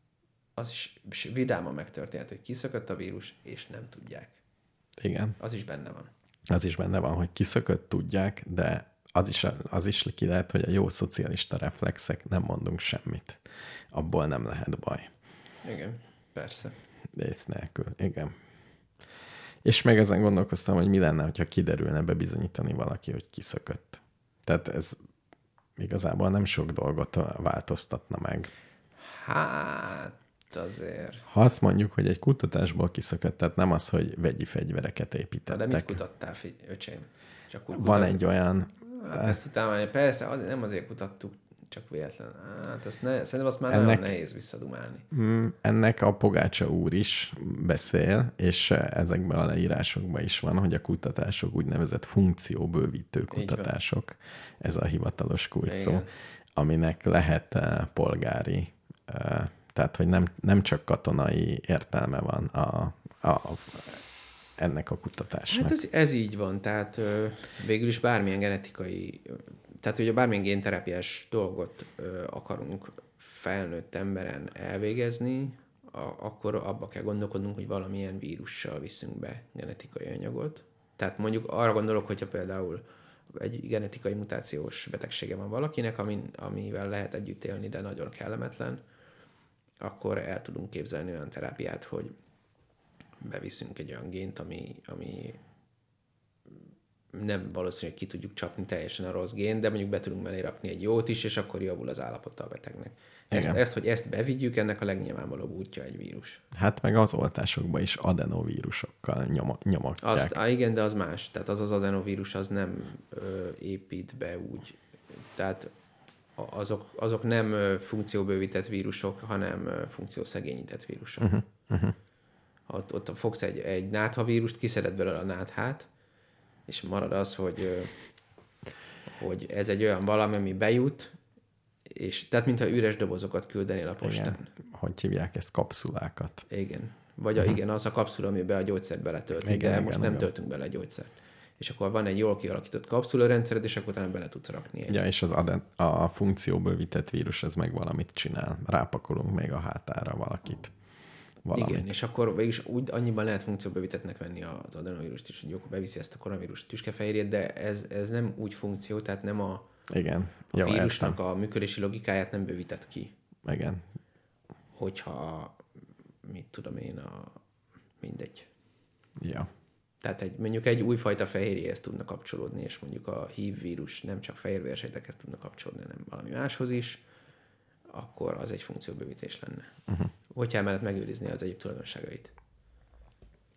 az is is vidáman megtörténhet, hogy kiszökött a vírus, és nem tudják. Igen. Az is benne van. Az is benne van, hogy kiszökött, tudják, de az is, az is ki lehet, hogy a jó szocialista reflexek nem mondunk semmit. Abból nem lehet baj. Igen, persze. Ész nélkül, igen. És meg ezen gondolkoztam, hogy mi lenne, hogyha kiderülne bebizonyítani valaki, hogy kiszökött. Tehát ez igazából nem sok dolgot változtatna meg. Hát azért. Ha azt mondjuk, hogy egy kutatásból kiszökött, tehát nem az, hogy vegyi fegyvereket építettek. de mit kutattál, öcsém? Csak úgy Van kutat- egy olyan, Hát ezt utána, persze, az, nem azért kutattuk, csak véletlen. Hát azt ne, szerintem azt már Ennek- nagyon nehéz visszadumálni. Mm, ennek a Pogácsa úr is beszél, és ezekben a leírásokban is van, hogy a kutatások úgynevezett funkcióbővítő kutatások. Ez a hivatalos kulcsszó, aminek lehet eh, polgári, eh, tehát hogy nem, nem csak katonai értelme van a, a, ennek a kutatásnak. Hát ez, ez így van, tehát ö, végül is bármilyen genetikai, tehát ugye bármilyen génterápiás dolgot ö, akarunk felnőtt emberen elvégezni, a, akkor abba kell gondolkodnunk, hogy valamilyen vírussal viszünk be genetikai anyagot. Tehát mondjuk arra gondolok, hogyha például egy genetikai mutációs betegsége van valakinek, amin, amivel lehet együtt élni, de nagyon kellemetlen, akkor el tudunk képzelni olyan terápiát, hogy beviszünk egy olyan gént, ami, ami nem valószínű, hogy ki tudjuk csapni teljesen a rossz gén, de mondjuk be tudunk mellé rakni egy jót is, és akkor javul az állapota a betegnek. Ezt, Igen. ezt, hogy ezt bevigyük, ennek a legnyilvánvalóbb útja egy vírus. Hát meg az oltásokban is adenovírusokkal nyom, nyomotják. Azt, á, igen, de az más. Tehát az az adenovírus az nem ö, épít be úgy. Tehát azok, azok nem funkcióbővített vírusok, hanem funkciószegényített vírusok. Uh-huh, uh-huh. Ott, ott fogsz egy, egy náthavírust, kiszeded belőle a náthát, és marad az, hogy, hogy ez egy olyan valami, ami bejut, és tehát mintha üres dobozokat küldenél a postán. Igen. Hogy hívják ezt? Kapszulákat. Igen. Vagy a, igen, az a kapszula, amiben a gyógyszert beletöltik, Igen, de igen, most nem igen. töltünk bele gyógyszert. És akkor van egy jól kialakított kapszularendszered, és akkor utána bele tudsz rakni egy. Ja, és az aden, a funkcióbővített vírus, ez meg valamit csinál. Rápakolunk még a hátára valakit. Valamit. Igen, és akkor végülis úgy annyiban lehet funkcióbővítettnek venni az adenovírust is, hogy jó, beviszi ezt a koronavírus tüskefehérjét, de ez, ez nem úgy funkció, tehát nem a, Igen. a Jó, vírusnak értem. a működési logikáját nem bővített ki. Igen. Hogyha, mit tudom én, a, mindegy. Ja. Tehát egy, mondjuk egy újfajta fehérjéhez tudna kapcsolódni, és mondjuk a HIV vírus nem csak fehérvérsejtekhez tudna kapcsolódni, hanem valami máshoz is, akkor az egy funkcióbővítés lenne. Uh-huh. Hogyha emellett megőrizni az egyéb tulajdonságait.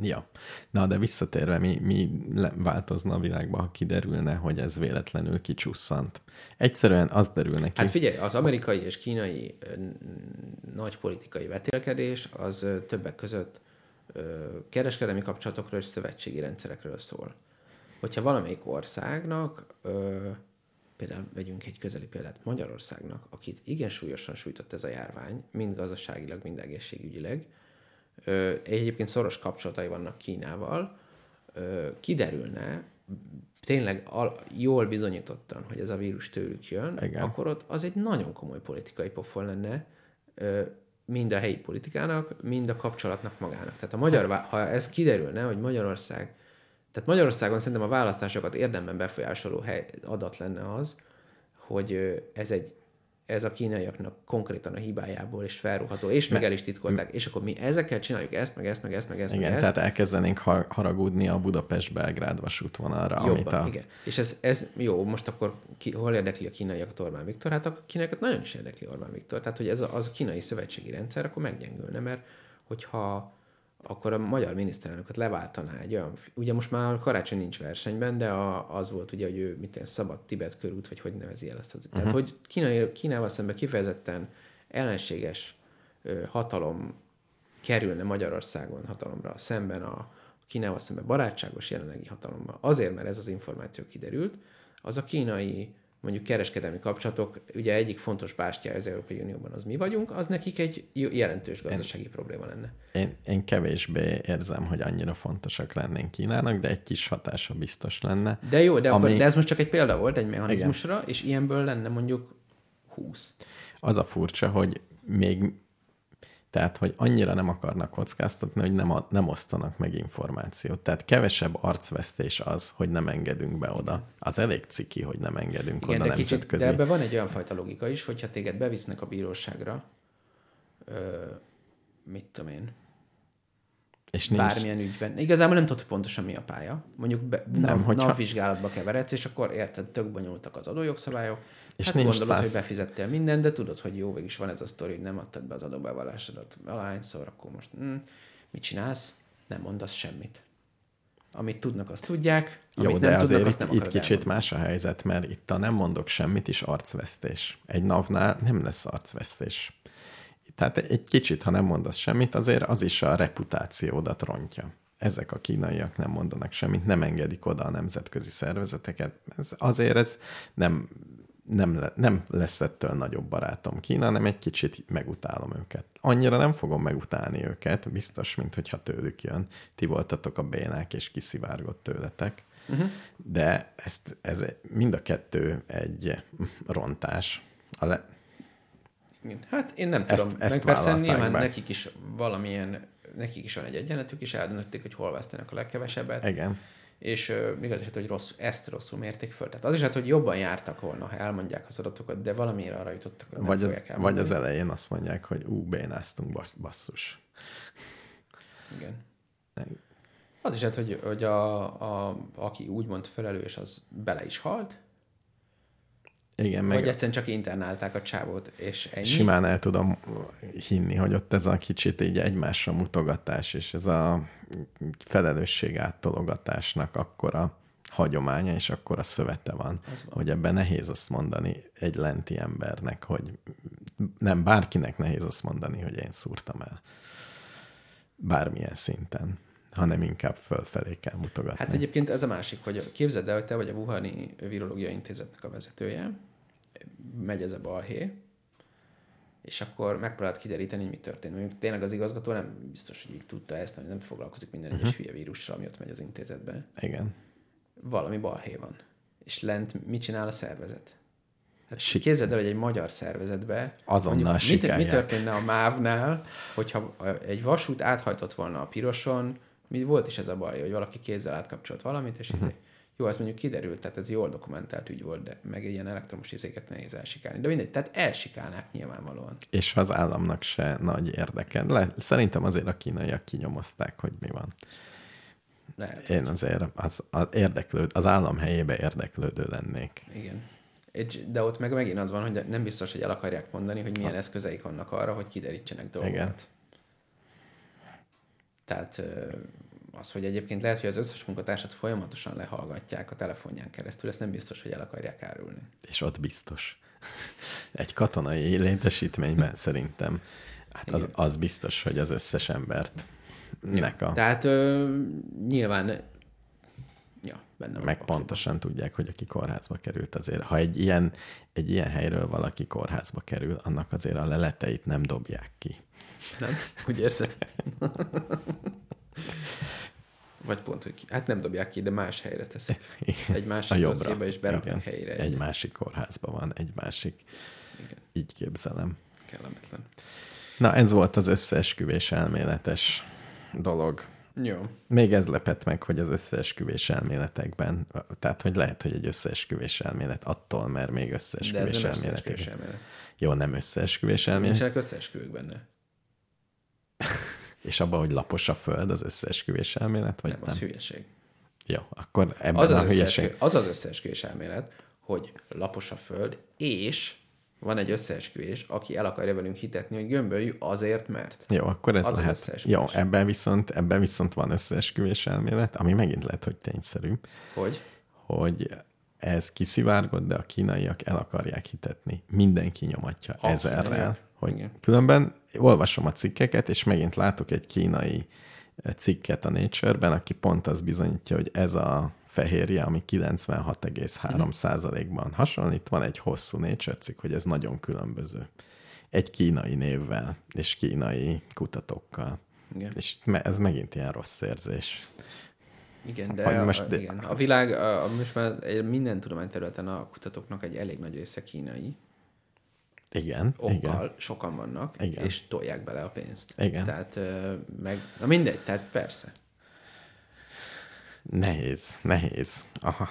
Ja. Na, de visszatérve, mi, mi változna a világban, ha kiderülne, hogy ez véletlenül kicsusszant? Egyszerűen az derül neki. Hát figyelj, az amerikai és kínai nagy politikai vetélkedés az többek között kereskedelmi kapcsolatokról és szövetségi rendszerekről szól. Hogyha valamelyik országnak, például vegyünk egy közeli példát, Magyarországnak, akit igen súlyosan sújtott ez a járvány, mind gazdaságilag, mind egészségügyileg, ö, egyébként szoros kapcsolatai vannak Kínával, ö, kiderülne, tényleg al- jól bizonyítottan, hogy ez a vírus tőlük jön, Igen. akkor ott az egy nagyon komoly politikai pofon lenne, ö, mind a helyi politikának, mind a kapcsolatnak magának. Tehát a magyar, ha ez kiderülne, hogy Magyarország, tehát Magyarországon szerintem a választásokat érdemben befolyásoló hely, adat lenne az, hogy ez egy ez a kínaiaknak konkrétan a hibájából és felruható, és meg el is titkolták, és akkor mi ezekkel csináljuk ezt, meg ezt, meg ezt, meg ezt, Igen, meg ezt. tehát elkezdenénk ha- haragudni a Budapest-Belgrád vasútvonalra, amit Jobban, a... igen. És ez, ez jó, most akkor ki, hol érdekli a kínaiakat Orbán Viktor? Hát a kínaiakat nagyon is érdekli Orbán Viktor. Tehát, hogy ez a, az a kínai szövetségi rendszer akkor meggyengülne, mert hogyha akkor a magyar miniszterelnököt leváltaná egy olyan, ugye most már karácsony nincs versenyben, de a, az volt ugye, hogy ő mit olyan szabad Tibet körút, vagy hogy nevezi el ezt. Uh-huh. Tehát, hogy Kína, Kínával szemben kifejezetten ellenséges ö, hatalom kerülne Magyarországon hatalomra szemben a Kínával szemben barátságos jelenlegi hatalommal, azért, mert ez az információ kiderült, az a kínai mondjuk kereskedelmi kapcsolatok, ugye egyik fontos bástyája az Európai Unióban az mi vagyunk, az nekik egy jelentős gazdasági én, probléma lenne. Én, én kevésbé érzem, hogy annyira fontosak lennénk Kínának, de egy kis hatása biztos lenne. De jó, de, ami... akkor, de ez most csak egy példa volt egy mechanizmusra, Igen. és ilyenből lenne mondjuk 20. Az a furcsa, hogy még tehát, hogy annyira nem akarnak kockáztatni, hogy nem, a, nem osztanak meg információt. Tehát kevesebb arcvesztés az, hogy nem engedünk be oda. Az elég ciki, hogy nem engedünk Igen, oda de kicsit, De ebben van egy olyan fajta logika is, hogyha téged bevisznek a bíróságra, ö, mit tudom én, és nincs... bármilyen ügyben. Igazából nem tudod, hogy pontosan mi a pálya. Mondjuk be, nem, nav, hogyha... navvizsgálatba keveredsz, és akkor érted, tök bonyolultak az adójogszabályok, és hát nincs gondolod, száz... hogy befizettél mindent, de tudod, hogy jó, végig van ez a sztori, hogy nem adtad be az adóbevallásodat valahányszor, akkor most mm, mit csinálsz? Nem mondasz semmit. Amit tudnak, azt tudják. Amit Jó, de nem azért tudnak, itt, itt kicsit elmondani. más a helyzet, mert itt a nem mondok semmit is arcvesztés. Egy navnál nem lesz arcvesztés. Tehát egy kicsit, ha nem mondasz semmit, azért az is a reputációdat rontja. Ezek a kínaiak nem mondanak semmit, nem engedik oda a nemzetközi szervezeteket. Ez, azért ez nem nem, le, nem lesz ettől nagyobb barátom Kína, hanem egy kicsit megutálom őket. Annyira nem fogom megutálni őket, biztos, mint hogyha tőlük jön. Ti voltatok a bénák, és kiszivárgott tőletek. Uh-huh. De ezt, ez mind a kettő egy rontás. A le... Hát én nem ezt, tudom. Ezt Meg persze nyilván meg. nekik is valamilyen, nekik is van egy egyenletük, és eldöntötték, hogy hol vesztenek a legkevesebbet. Igen és uh, még az is, hogy rossz, ezt rosszul mérték föl. Tehát az is lehet, hogy jobban jártak volna, ha elmondják az adatokat, de valamiért arra jutottak, hogy vagy, az, vagy az elején azt mondják, hogy ú, bénáztunk, basszus. Igen. Az is lehet, hogy, hogy a, a, aki úgymond felelős, az bele is halt, igen, meg... Vagy egyszerűen csak internálták a csávót, és ennyi. Simán el tudom hinni, hogy ott ez a kicsit így egymásra mutogatás, és ez a felelősség áttologatásnak akkor a hagyománya, és akkor a szövete van, van, hogy ebben nehéz azt mondani egy lenti embernek, hogy nem bárkinek nehéz azt mondani, hogy én szúrtam el. Bármilyen szinten hanem inkább fölfelé kell mutogatni. Hát egyébként ez a másik, hogy képzeld el, hogy te vagy a Wuhani Virológiai Intézetnek a vezetője, megy ez a balhé, és akkor megpróbált kideríteni, hogy mi történt. Mondjuk tényleg az igazgató nem biztos, hogy így tudta ezt, hogy nem foglalkozik minden egyes uh-huh. hülye vírussal, ami ott megy az intézetbe. Igen. Valami balhé van. És lent mit csinál a szervezet? Hát Sik- képzeld el, hogy egy magyar szervezetbe azonnal mondjuk, mi, mi történne a MÁV-nál, hogyha egy vasút áthajtott volna a piroson, mi volt is ez a baj, hogy valaki kézzel átkapcsolt valamit, és uh-huh. Jó, ez mondjuk kiderült, tehát ez jól dokumentált ügy volt, de meg ilyen elektromos izéket nehéz elsikálni. De mindegy, tehát elsikálnák nyilvánvalóan. És az államnak se nagy érdeke. Le, szerintem azért a kínaiak kinyomozták, hogy mi van. Lehet, Én azért az, az, érdeklőd, az állam helyébe érdeklődő lennék. Igen. De ott meg megint az van, hogy nem biztos, hogy el akarják mondani, hogy milyen ha. eszközeik vannak arra, hogy kiderítsenek dolgokat. Igen. Tehát az, hogy egyébként lehet, hogy az összes munkatársat folyamatosan lehallgatják a telefonján keresztül, ezt nem biztos, hogy el akarják árulni. És ott biztos. Egy katonai létesítményben szerintem hát az, az biztos, hogy az összes embert nek a... Tehát ö, nyilván Ja, benne Meg van pontosan tudják, hogy aki kórházba került azért. Ha egy ilyen, egy ilyen helyről valaki kórházba kerül, annak azért a leleteit nem dobják ki. Nem? Úgy érzed? (laughs) Vagy pont, hogy hát nem dobják ki, de más helyre teszik. (laughs) Egy másik dossziéba, és beraknak helyre. Egy, egy másik kórházban van, egy másik. Igen. Így képzelem. Kellemetlen. Na, ez volt az összeesküvés elméletes dolog. Jó. Még ez lepett meg, hogy az összeesküvés elméletekben, tehát, hogy lehet, hogy egy összeesküvés elmélet attól, mert még összeesküvés elméletek. elmélet. Jó, nem összeesküvés elmélet. Nincsenek összeesküvők benne. (laughs) És abban, hogy lapos a föld, az összeesküvés elmélet, vagy nem? Nem, az hülyeség. Jó, akkor ebben az a az hülyeség. Az az összeesküvés elmélet, hogy lapos a föld, és van egy összeesküvés, aki el akarja velünk hitetni, hogy gömböljük azért, mert. Jó, akkor ez Az lehet. Jó, ebben viszont, ebben viszont van összeesküvés elmélet, ami megint lehet, hogy tényszerű, Hogy? hogy ez kiszivárgott, de a kínaiak el akarják hitetni. Mindenki nyomatja A ezerrel. Hogy Igen. különben olvasom a cikkeket, és megint látok egy kínai cikket a Nature-ben, aki pont az bizonyítja, hogy ez a fehérje, ami 96,3 százalékban hasonlít, van egy hosszú Nature cikk, hogy ez nagyon különböző. Egy kínai névvel, és kínai kutatókkal. Igen. És ez megint ilyen rossz érzés. Igen, de, Hogy a, most de- igen. a világ, a, most már minden tudományterületen a kutatóknak egy elég nagy része kínai, Igen, okkal, igen. sokan vannak, Igen. és tolják bele a pénzt. Igen. Tehát meg, na mindegy, tehát persze. Nehéz, nehéz. Aha.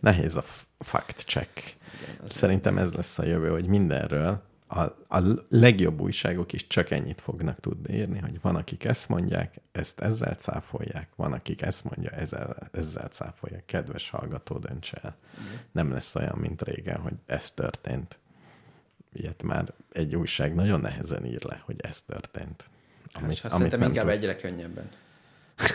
Nehéz a fact check. az Szerintem ez lesz a jövő, hogy mindenről a, a legjobb újságok is csak ennyit fognak tudni írni, hogy van, akik ezt mondják, ezt ezzel cáfolják, van, akik ezt mondja, ezzel, ezzel cáfolják. Kedves hallgató, dönts el. Nem lesz olyan, mint régen, hogy ez történt. Ilyet már egy újság nagyon nehezen ír le, hogy ez történt. Amit, hát, szerintem nem inkább tudsz. egyre könnyebben. (laughs)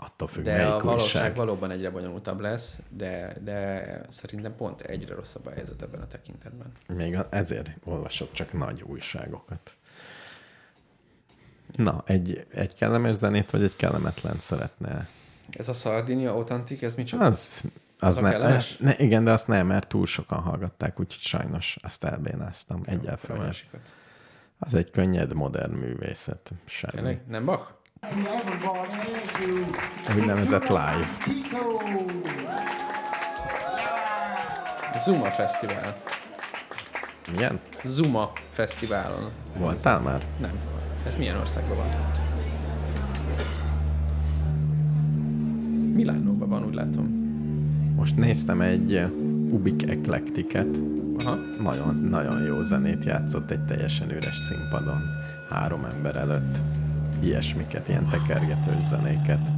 Attól függ, De melyik a valóság újság. valóban egyre bonyolultabb lesz, de, de szerintem pont egyre rosszabb a helyzet ebben a tekintetben. Még ezért olvasok csak nagy újságokat. Na, egy, egy kellemes zenét, vagy egy kellemetlen szeretne? Ez a Sardinia Authentic, ez micsoda? Az, az ne, az, ne, igen, de azt nem, mert túl sokan hallgatták, úgyhogy sajnos azt elbénáztam másikat. Az egy könnyed, modern művészet. Semmi. Tényleg? Nem Bach? Úgynevezett live. Zuma Fesztivál. Milyen? Zuma Fesztiválon. Voltál már? Nem. Ez milyen országban van? Milánóban van, úgy látom. Most néztem egy uh, Ubik Eclecticet. Aha. Nagyon, nagyon jó zenét játszott egy teljesen üres színpadon. Három ember előtt. Ilyesmiket, ilyen tekergetős zenéket.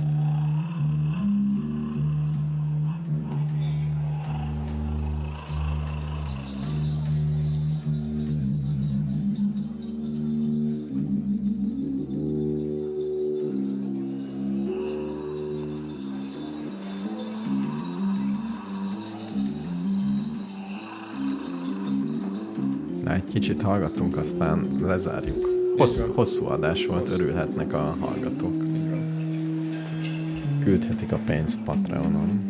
Egy kicsit hallgatunk, aztán lezárjuk. Hossz, hosszú adás volt, örülhetnek a hallgatók. Küldhetik a pénzt Patreonon.